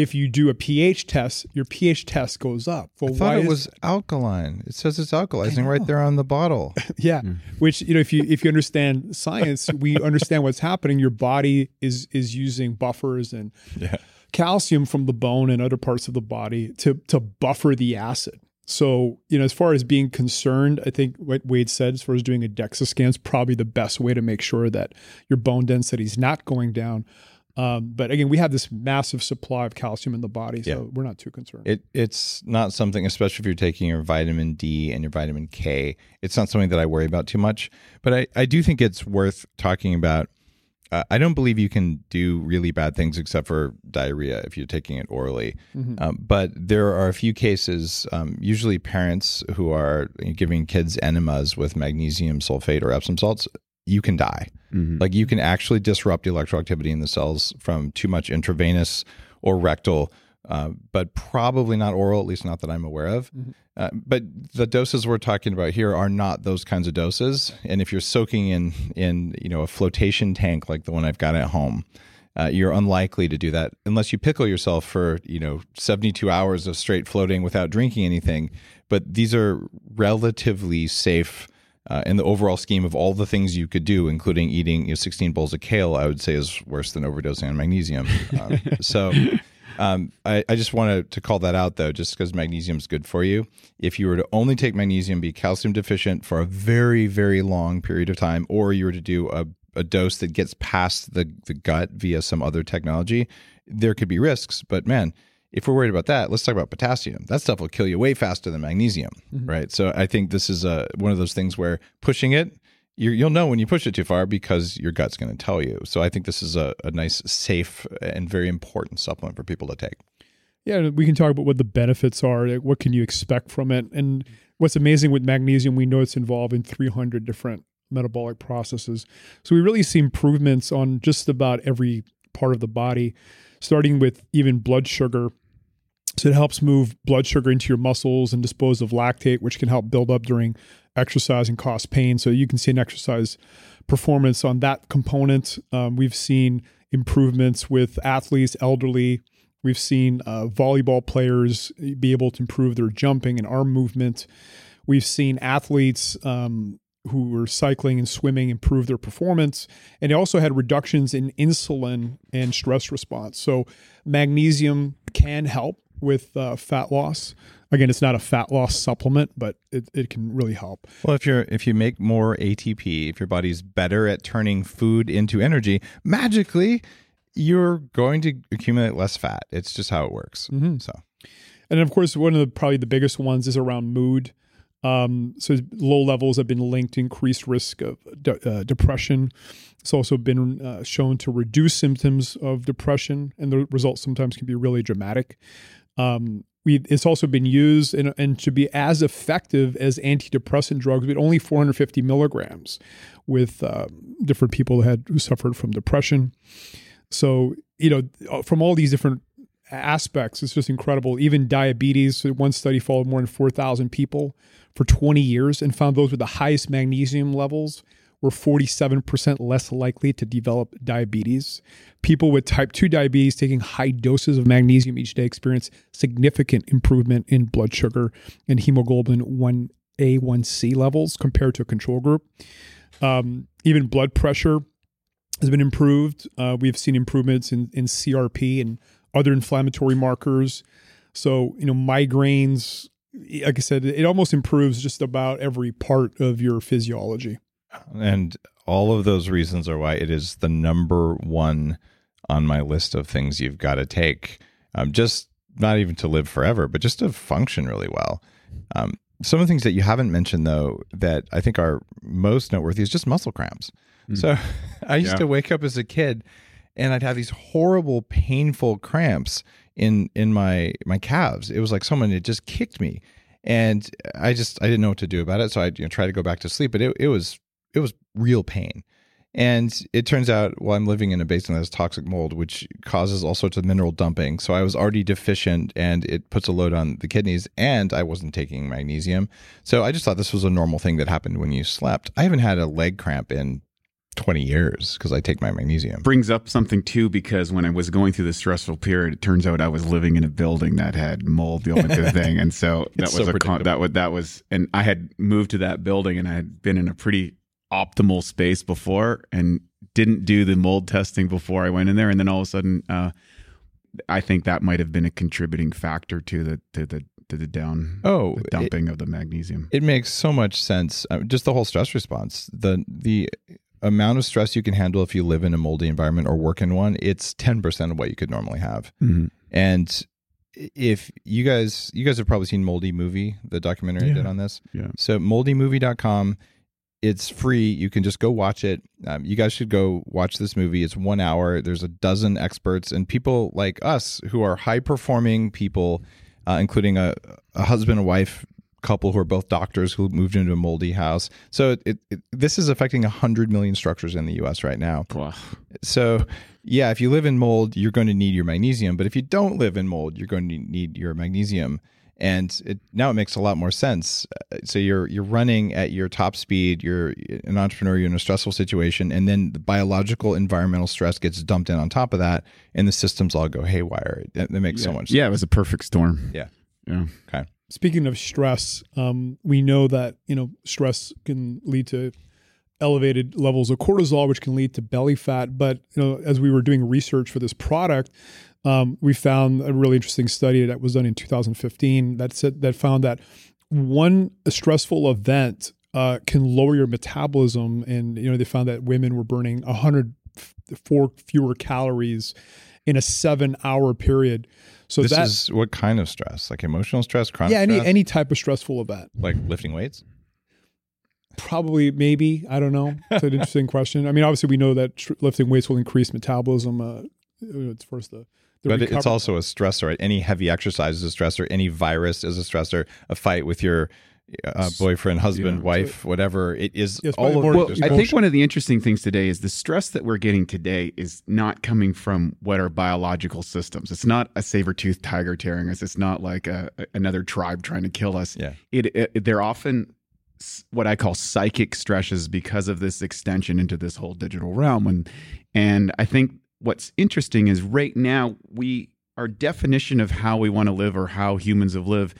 if you do a pH test your pH test goes up well I thought why it is- was alkaline. It says it's alkalizing right there on the bottle. yeah hmm. which you know if you if you understand science we understand what's happening your body is is using buffers and Yeah. calcium from the bone and other parts of the body to to buffer the acid so you know as far as being concerned i think what wade said as far as doing a dexa scan is probably the best way to make sure that your bone density is not going down um, but again we have this massive supply of calcium in the body so Yeah. we're not too concerned It it's not something, especially if you're taking your vitamin D and your vitamin K. It's not something that I worry about too much. But I I do think it's worth talking about. Uh, I don't believe you can do really bad things except for diarrhea if you're taking it orally. Um, but there are a few cases, um, usually parents who are giving kids enemas with magnesium sulfate or Epsom salts. You can die. Mhm. Like you can actually disrupt the electroactivity in the cells from too much intravenous or rectal, uh, but probably not oral, at least not that I'm aware of. Uh, but the doses we're talking about here are not those kinds of doses. And if you're soaking in in you know a flotation tank like the one I've got at home, uh, you're unlikely to do that unless you pickle yourself for you know 72 hours of straight floating without drinking anything. But these are relatively safe uh, in the overall scheme of all the things you could do, including eating you know, 16 bowls of kale, I would say is worse than overdosing on magnesium. Um, so um, I, I just wanted to call that out, though, just because magnesium is good for you. If you were to only take magnesium, be calcium deficient for a very, very long period of time, or you were to do a, a dose that gets past the, the gut via some other technology, there could be risks. But man, if we're worried about that, let's talk about potassium. That stuff will kill you way faster than magnesium, mm-hmm. right? So I think this is a, one of those things where pushing it, you you'll know when you push it too far because your gut's going to tell you. So I think this is a, a nice, safe, and very important supplement for people to take. Yeah, we can talk about what the benefits are. Like what can you expect from it? And what's amazing with magnesium, we know it's involved in 300 different metabolic processes. So we really see improvements on just about every part of the body, starting with even blood sugar. So it helps move blood sugar into your muscles and dispose of lactate, which can help build up during exercise and cause pain. So you can see an exercise performance on that component. Um, we've seen improvements with athletes, elderly. We've seen uh, volleyball players be able to improve their jumping and arm movement. We've seen athletes um, who were cycling and swimming improve their performance. And they also had reductions in insulin and stress response. So, magnesium can help with uh, fat loss. Again, it's not a fat loss supplement, but it, it can really help. Well, if you're if you make more ATP, if your body's better at turning food into energy, magically you're going to accumulate less fat. It's just how it works. Mm-hmm. So, and of course, one of the probably the biggest ones is around mood. Um, so low levels have been linked to increased risk of de- uh, depression. It's also been uh, shown to reduce symptoms of depression, and the results sometimes can be really dramatic. Um, we, it's also been used and, and to be as effective as antidepressant drugs, but only 450 milligrams with uh, different people had who suffered from depression. So you know, from all these different aspects, it's just incredible. Even diabetes. One study followed more than 4,000 people for 20 years and found those with the highest magnesium levels were 47% less likely to develop diabetes. People with type 2 diabetes taking high doses of magnesium each day experience significant improvement in blood sugar and hemoglobin 1A1C levels compared to a control group. Um, even blood pressure has been improved. Uh, we've seen improvements in, in CRP and other inflammatory markers. So, you know, migraines, like I said, it almost improves just about every part of your physiology. And all of those reasons are why it is the number one on my list of things you've got to take. Um, just not even to live forever, but just to function really well. Um, some of the things that you haven't mentioned, though, that I think are most noteworthy is just muscle cramps. Mm. So I used yeah. to wake up as a kid and I'd have these horrible, painful cramps in in my my calves. It was like someone had just kicked me, and I just I didn't know what to do about it. So I you know, tried to go back to sleep, but it, it was it was real pain. And it turns out, well, I'm living in a basement that has toxic mold, which causes all sorts of mineral dumping. So I was already deficient, and it puts a load on the kidneys. And I wasn't taking magnesium, so I just thought this was a normal thing that happened when you slept. I haven't had a leg cramp in 20 years because I take my magnesium. Brings up something too because when I was going through the stressful period, it turns out I was living in a building that had mold the only thing, and so that was so a con- that was that was, and I had moved to that building and I had been in a pretty optimal space before and didn't do the mold testing before I went in there, and then all of a sudden, uh, I think that might have been a contributing factor to the to the to the down oh the dumping it, of the magnesium. It makes so much sense. Uh, just the whole stress response. The the amount of stress you can handle if you live in a moldy environment or work in one, it's 10% of what you could normally have. Mm-hmm. And if you guys you guys have probably seen Moldy Movie, the documentary yeah. I did on this. Yeah. So moldymovie.com it's free. You can just go watch it. Um, you guys should go watch this movie. It's one hour. There's a dozen experts and people like us who are high performing people, uh, including a, a husband and wife couple who are both doctors who moved into a moldy house. So it, it, this is affecting 100 million structures in the US right now. Wow. So, yeah, if you live in mold, you're going to need your magnesium. But if you don't live in mold, you're going to need your magnesium. And it, now it makes a lot more sense. So you're you're running at your top speed. You're an entrepreneur. You're in a stressful situation, and then the biological environmental stress gets dumped in on top of that, and the systems all go haywire. That, that makes yeah. so much. sense. Yeah, it was a perfect storm. Yeah. Yeah. Okay speaking of stress, um, we know that you know stress can lead to elevated levels of cortisol, which can lead to belly fat. But you know, as we were doing research for this product, um, we found a really interesting study that was done in 2015 that said that found that one stressful event uh, can lower your metabolism, and you know they found that women were burning 104 fewer calories in a seven-hour period. So this that, is what kind of stress? Like emotional stress, chronic yeah, any stress? any type of stressful event. like lifting weights? Probably, maybe I don't know. It's an interesting question. I mean, obviously, we know that tr- lifting weights will increase metabolism. Uh, it's first the The but it's also a stressor. Right? Any heavy exercise is a stressor. Any virus is a stressor. A fight with your uh, boyfriend, husband, Yeah. wife, whatever. It is Yeah, it's all probably of. Well, I think one of the interesting things today is the stress that we're getting today is not coming from what are biological systems. It's not a saber-toothed tiger tearing us. It's not like a, another tribe trying to kill us. Yeah. It, it they're often what I call psychic stresses because of this extension into this whole digital realm. And and I think what's interesting is right now we our definition of how we want to live or how humans have lived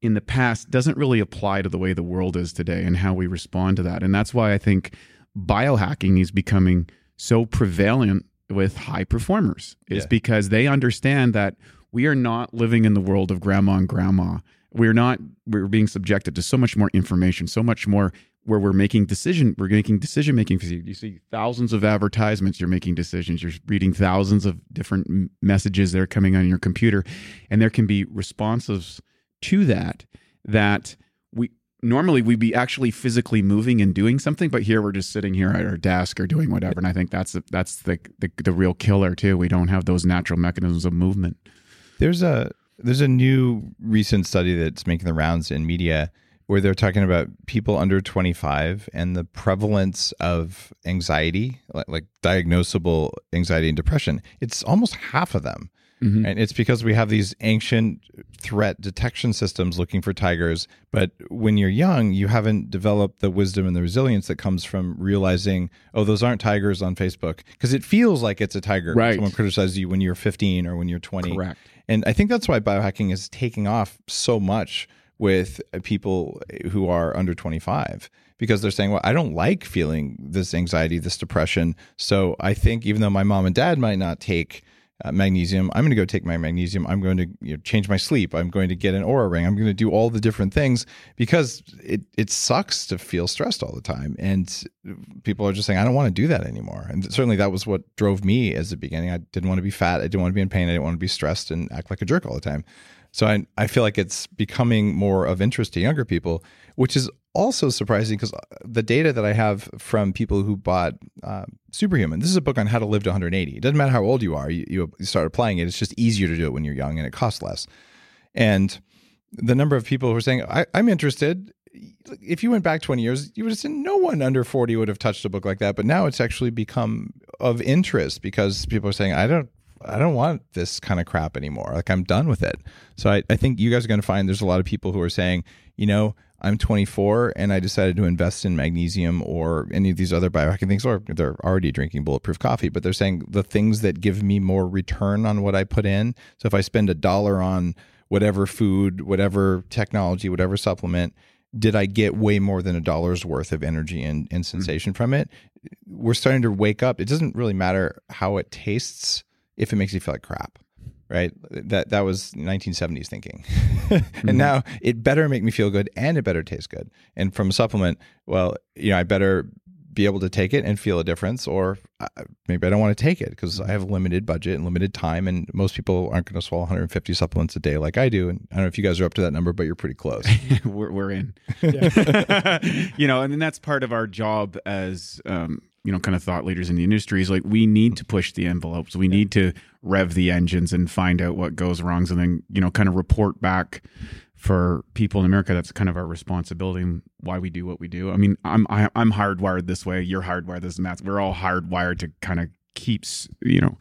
in the past doesn't really apply to the way the world is today and how we respond to that. And that's why I think biohacking is becoming so prevalent with high performers is Yeah. because they understand that we are not living in the world of grandma and grandma. We're not we're being subjected to so much more information, so much more where we're making decision we're making decision making you. See thousands of advertisements you're making decisions you're reading thousands of different messages that are coming on your computer and there can be responses to that that we normally we'd be actually physically moving and doing something but here we're just sitting here at our desk or doing whatever and i think that's the, that's the, the the real killer too. We don't have those natural mechanisms of movement. There's a there's a new recent study that's making the rounds in media where they're talking about people under 25 and the prevalence of anxiety, like, like diagnosable anxiety and depression. It's almost half of them. Mhm. And it's because we have these ancient threat detection systems looking for tigers. But when you're young, you haven't developed the wisdom and the resilience that comes from realizing, oh, those aren't tigers on Facebook. Because it feels like it's a tiger. Right. Someone criticizes you when you're 15 or when you're 20. correct And I think that's why biohacking is taking off so much with uh, people who are under 25 because they're saying, well, I don't like feeling this anxiety, this depression. So I think even though my mom and dad might not take uh, magnesium, I'm going to go take my magnesium. I'm going to you know, change my sleep. I'm going to get an Oura ring. I'm going to do all the different things because it, it sucks to feel stressed all the time. And people are just saying, I don't want to do that anymore. And certainly that was what drove me as the beginning. I didn't want to be fat. I didn't want to be in pain. I didn't want to be stressed and act like a jerk all the time. So I, I feel like it's becoming more of interest to younger people, which is also surprising because the data that I have from people who bought uh, Superhuman, this is a book on how to live to 180. It doesn't matter how old you are, you, you start applying it. It's just easier to do it when you're young and it costs less. And the number of people who are saying, I, I'm interested. If you went back 20 years, you would have seen no one under 40 would have touched a book like that. But now it's actually become of interest because people are saying, I don't I don't want this kind of crap anymore. Like I'm done with it. So I, I think you guys are going to find there's a lot of people who are saying, you know, I'm 24 and I decided to invest in magnesium or any of these other biohacking things, or they're already drinking bulletproof coffee, but they're saying the things that give me more return on what I put in. So if I spend a dollar on whatever food, whatever technology, whatever supplement, did I get way more than a dollar's worth of energy and, and hmm. sensation from it? We're starting to wake up. It doesn't really matter how it tastes if it makes you feel like crap right? That that was 1970s thinking. And now it better make me feel good and it better taste good. And from a supplement well you know i better be able to take it and feel a difference or uh, maybe i don't want to take it because i have a limited budget and limited time and most people aren't going to swallow 150 supplements a day like i do. And i don't know if you guys are up to that number but you're pretty close. We're, we're in. You know and then that's part of our job as um, you know kind of thought leaders in the industry is like we need to push the envelopes. We need to rev the engines and find out what goes wrong and then you know kind of report back for people in america. That's kind of our responsibility and why we do what we do. I mean i'm I, i'm hardwired this way. You're hardwired this and that we're all hardwired to kind of keeps you know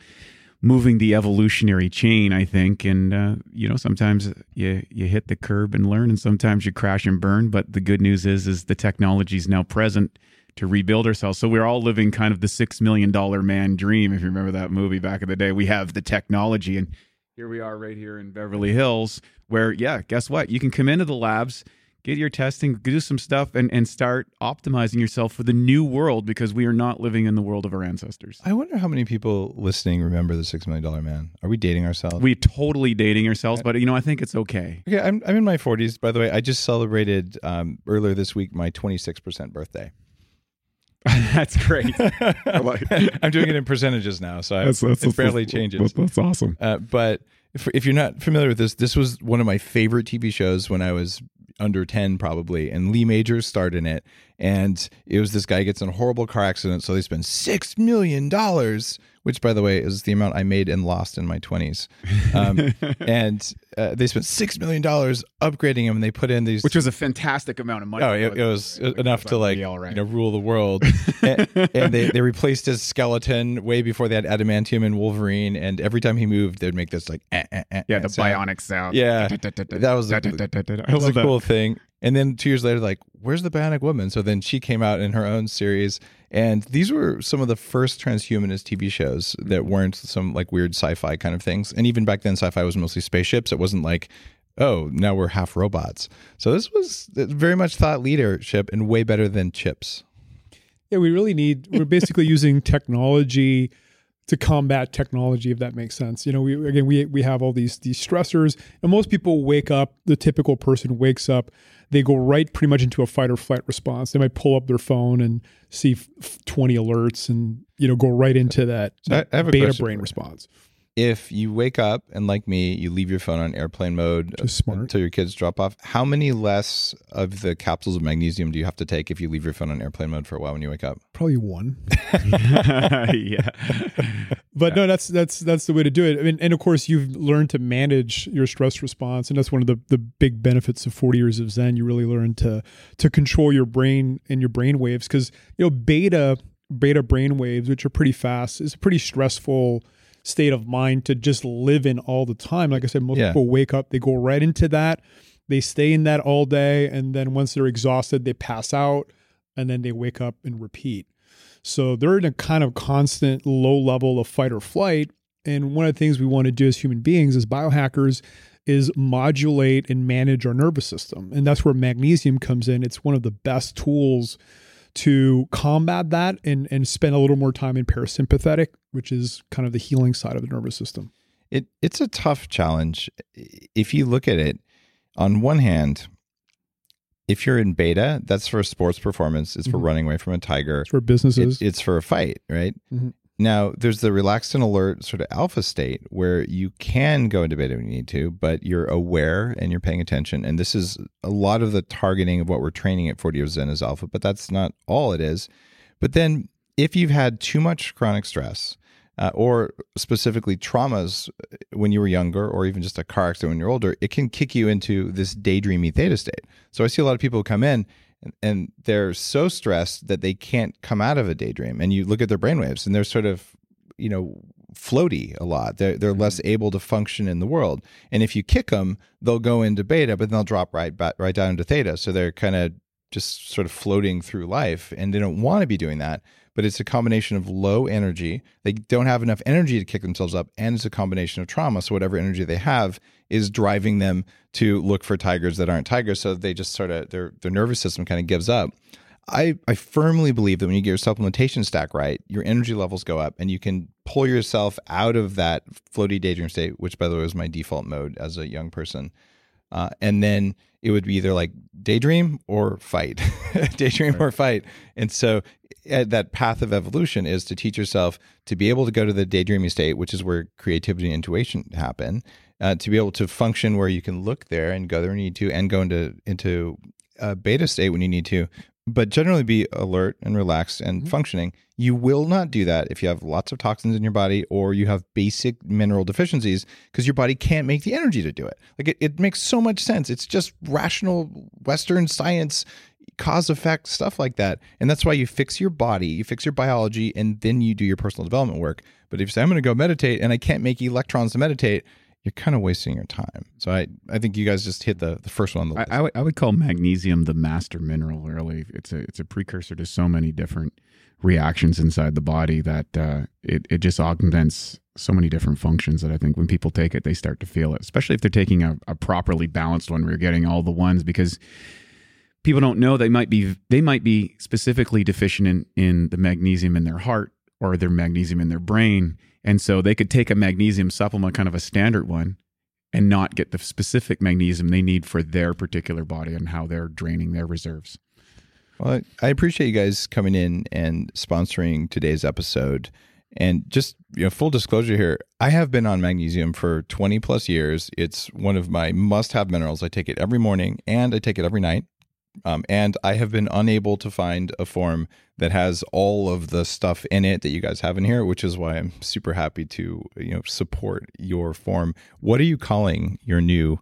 moving the evolutionary chain i think. And uh, you know sometimes you you hit the curb and learn and sometimes you crash and burn. But the good news is is the technology is now present to rebuild ourselves. So we're all living kind of the six million dollar man dream. If you remember that movie back in the day we have the technology and here we are right here in beverly hills where yeah guess what? You can come into the labs get your testing do some stuff and, and start optimizing yourself for the new world because we are not living in the world of our ancestors. I wonder how many people listening remember the six million dollar man. Are we dating ourselves? We totally dating ourselves but you know i think it's okay. Okay, I'm, I'm in my 40s. By the way, I just celebrated um, earlier this week my 26% birthday. that's great. I'm doing it in percentages now, so I, it barely changes. that's awesome. Uh, but if, if you're not familiar with this, this was one of my favorite TV shows when I was under 10 probably and lee majors starred in it. And it was this guy gets in a horrible car accident so they spend six million dollars which, by the way, is the amount I made and lost in my 20s. Um, and uh, they spent $6 million upgrading them and they put in these. Which was a fantastic amount of money. Oh, it, it was enough to like right? you know rule the world, and, and they, they replaced his skeleton way before they had adamantium and Wolverine, and every time he moved, they'd make this like eh, eh, eh, yeah, eh the sound. bionic sound. Yeah, that was a, that was a cool thing. And then two years later, like, where's the Bionic Woman? So then she came out in her own series, and these were some of the first transhumanist TV shows that weren't some like weird sci-fi kind of things. And even back then, sci-fi was mostly spaceships. It wasn't like, oh, now we're half robots. So this was uh, very much thought leadership and way better than chips. Yeah, we really need. We're basically using technology to combat technology, if that makes sense. You know, we again we we have all these these stressors, and most people wake up. The typical person wakes up, they go right pretty much into a fight or flight response. They might pull up their phone and see f- twenty alerts, and you know go right into that, So I- I have a beta brain response. If you wake up and like me, you leave your phone on airplane mode Just smart. until your kids drop off, how many less of the capsules of magnesium do you have to take if you leave your phone on airplane mode for a while when you wake up? Probably one. yeah. But no, that's that's that's the way to do it. I mean, and of course, you've learned to manage your stress response, and that's one of the the big benefits of forty years of Zen. You really learn to to control your brain and your brain waves because you know beta beta brain waves, which are pretty fast, is pretty stressful state of mind to just live in all the time. Like I said, most Yeah. people wake up, they go right into that, they stay in that all day, and then once they're exhausted, they pass out, and then they wake up and repeat. So they're in a kind of constant low level of fight or flight. And one of the things we want to do as human beings, as biohackers, is modulate and manage our nervous system. And that's where magnesium comes in. It's one of the best tools to combat that and, and spend a little more time in parasympathetic, which is kind of the healing side of the nervous system. It it's a tough challenge. If you look at it, on one hand, if you're in beta, that's for sports performance. It's for Mhm. running away from a tiger. It's where businesses. It- it's for a fight, right? Mhm. Now, there's the relaxed and alert sort of alpha state where you can go into beta when you need to, but you're aware and you're paying attention. And this is a lot of the targeting of what we're training at 40 years Zen is alpha, but that's not all it is. But then if you've had too much chronic stress, uh, or specifically traumas uh, when you were younger, or even just a car accident when you're older, it can kick you into this daydreamy theta state. So I see a lot of people come in and, and they're so stressed that they can't come out of a daydream. And you look at their brainwaves and they're sort of, you know, floaty a lot. They're, they're mm-hmm. less able to function in the world. And if you kick them, they'll go into beta, but then they'll drop right back, right down to theta. So they're kind of just sort of floating through life and they don't want to be doing that but it's a combination of low energy. They don't have enough energy to kick themselves up and it's a combination of trauma. So whatever energy they have is driving them to look for tigers that aren't tigers. So they just sort of their their nervous system kind of gives up. I, I firmly believe that when you get your supplementation stack right, your energy levels go up and you can pull yourself out of that floaty daydream state, which by the way was my default mode as a young person. Uh, and then it would be either like daydream or fight, daydream or fight. And so that path of evolution is to teach yourself to be able to go to the daydreaming state, which is where creativity and intuition happen, uh, to be able to function where you can look there and go there when you need to, and go into into a beta state when you need to, but generally be alert and relaxed and functioning. You will not do that if you have lots of toxins in your body or you have basic mineral deficiencies because your body can't make the energy to do it. Like it, it makes so much sense. It's just rational Western science, cause effect, stuff like that. And that's why you fix your body, you fix your biology, and then you do your personal development work. But if you say, I'm going to go meditate and I can't make electrons to meditate, you're kind of wasting your time. So I, I think you guys just hit the, the first one on the I, list. I, would, I would call magnesium the master mineral. Really, it's a it's a precursor to so many different reactions inside the body that uh, it it just augments so many different functions that I think when people take it, they start to feel it. Especially if they're taking a, a properly balanced one, where you're getting all the ones because people don't know they might be they might be specifically deficient in in the magnesium in their heart or their magnesium in their brain, and so they could take a magnesium supplement, kind of a standard one, and not get the specific magnesium they need for their particular body and how they're draining their reserves. Well, I appreciate you guys coming in and sponsoring today's episode. And just you know, full disclosure here, I have been on magnesium for 20 plus years. It's one of my must-have minerals. I take it every morning and I take it every night. Um, and I have been unable to find a form that has all of the stuff in it that you guys have in here, which is why I'm super happy to you know support your form. What are you calling your new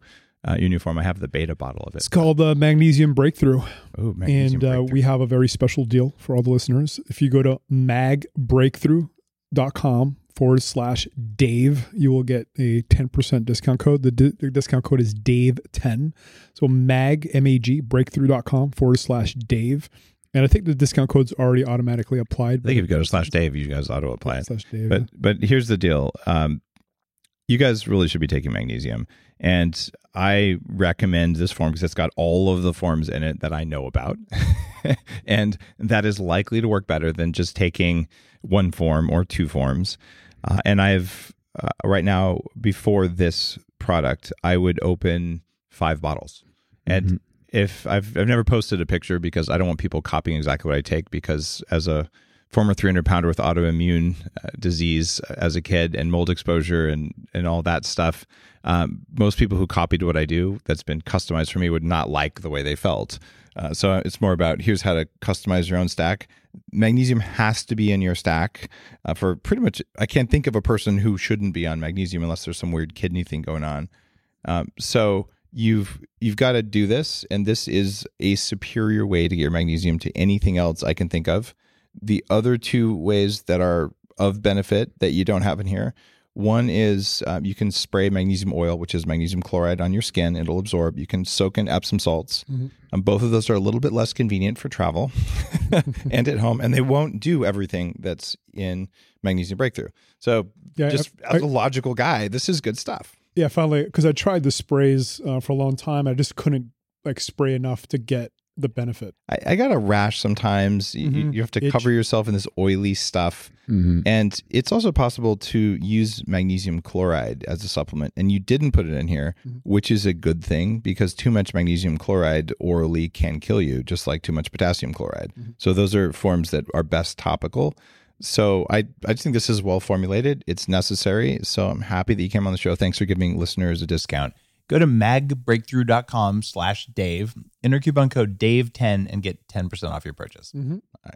uh, your new form? I have the beta bottle of it. It's called uh, Magnesium Breakthrough. Oh, magnesium and uh, breakthrough. we have a very special deal for all the listeners. If you go to magbreakthrough.com forward slash Dave, you will get a 10% discount code. The, di- the discount code is Dave10. So mag, M-A-G, breakthrough.com forward slash Dave. And I think the discount code's already automatically applied. I think if you go to slash Dave, you guys auto apply it. Slash Dave. But but here's the deal. Um, you guys really should be taking magnesium, and I recommend this form because it's got all of the forms in it that I know about, and that is likely to work better than just taking one form or two forms. Uh, and I've uh, right now before this product, I would open five bottles, and Mhm. if I've I've never posted a picture because I don't want people copying exactly what I take because as a former 300 pounder with autoimmune uh, disease as a kid and mold exposure and and all that stuff um, most people who copied what I do that's been customized for me would not like the way they felt. Uh, so it's more about here's how to customize your own stack. Magnesium has to be in your stack uh, for pretty much I can't think of a person who shouldn't be on magnesium unless there's some weird kidney thing going on. Um, so you've you've got to do this and this is a superior way to get your magnesium to anything else i can think of the other two ways that are of benefit that you don't have in here. One is um, you can spray magnesium oil which is magnesium chloride on your skin. It'll absorb. You can soak in epsom salts. Mhm. um, both of those are a little bit less convenient for travel and at home and they won't do everything that's in magnesium breakthrough. So yeah, just I- as a logical guy this is good stuff. Yeah, finally, because I tried the sprays uh, for a long time. I just couldn't like spray enough to get the benefit. I, I got a rash sometimes. You- You, you have to Itch. cover yourself in this oily stuff. Mhm. And it's also possible to use magnesium chloride as a supplement. And you didn't put it in here, Mhm. which is a good thing because too much magnesium chloride orally can kill you, just like too much potassium chloride. Mhm. So those are forms that are best topical. So I, I just think this is well formulated. It's necessary. So I'm happy that you came on the show. Thanks for giving listeners a discount. Go to magbreakthrough.com slash Dave, enter coupon code Dave10 and get 10% off your purchase. Mm-hmm. right.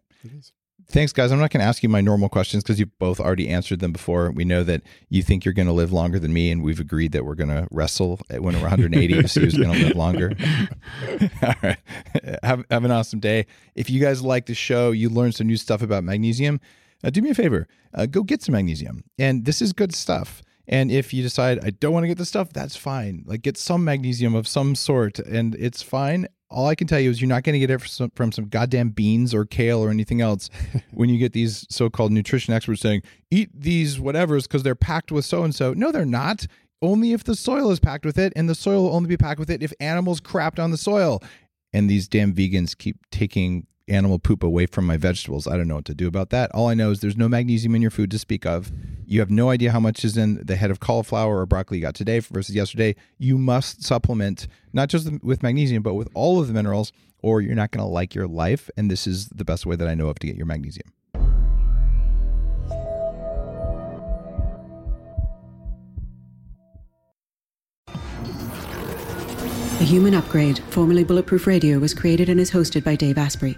Thanks, guys. I'm not going to ask you my normal questions because you've both already answered them before. We know that you think you're going to live longer than me, and we've agreed that we're going to wrestle when we're 180 to see who's going to live longer. All right. Have, have an awesome day. If you guys like the show, you learned some new stuff about magnesium, uh, do me a favor uh, go get some magnesium. And this is good stuff. And if you decide, I don't want to get this stuff, that's fine. Like, get some magnesium of some sort, and it's fine. All I can tell you is you're not going to get it from some, from some goddamn beans or kale or anything else when you get these so called nutrition experts saying, eat these whatevers because they're packed with so and so. No, they're not. Only if the soil is packed with it, and the soil will only be packed with it if animals crapped on the soil. And these damn vegans keep taking animal poop away from my vegetables. I don't know what to do about that. All I know is there's no magnesium in your food to speak of. You have no idea how much is in the head of cauliflower or broccoli you got today versus yesterday. You must supplement not just with magnesium, but with all of the minerals, or you're not going to like your life. And this is the best way that I know of to get your magnesium. The Human Upgrade, formerly Bulletproof Radio, was created and is hosted by Dave Asprey.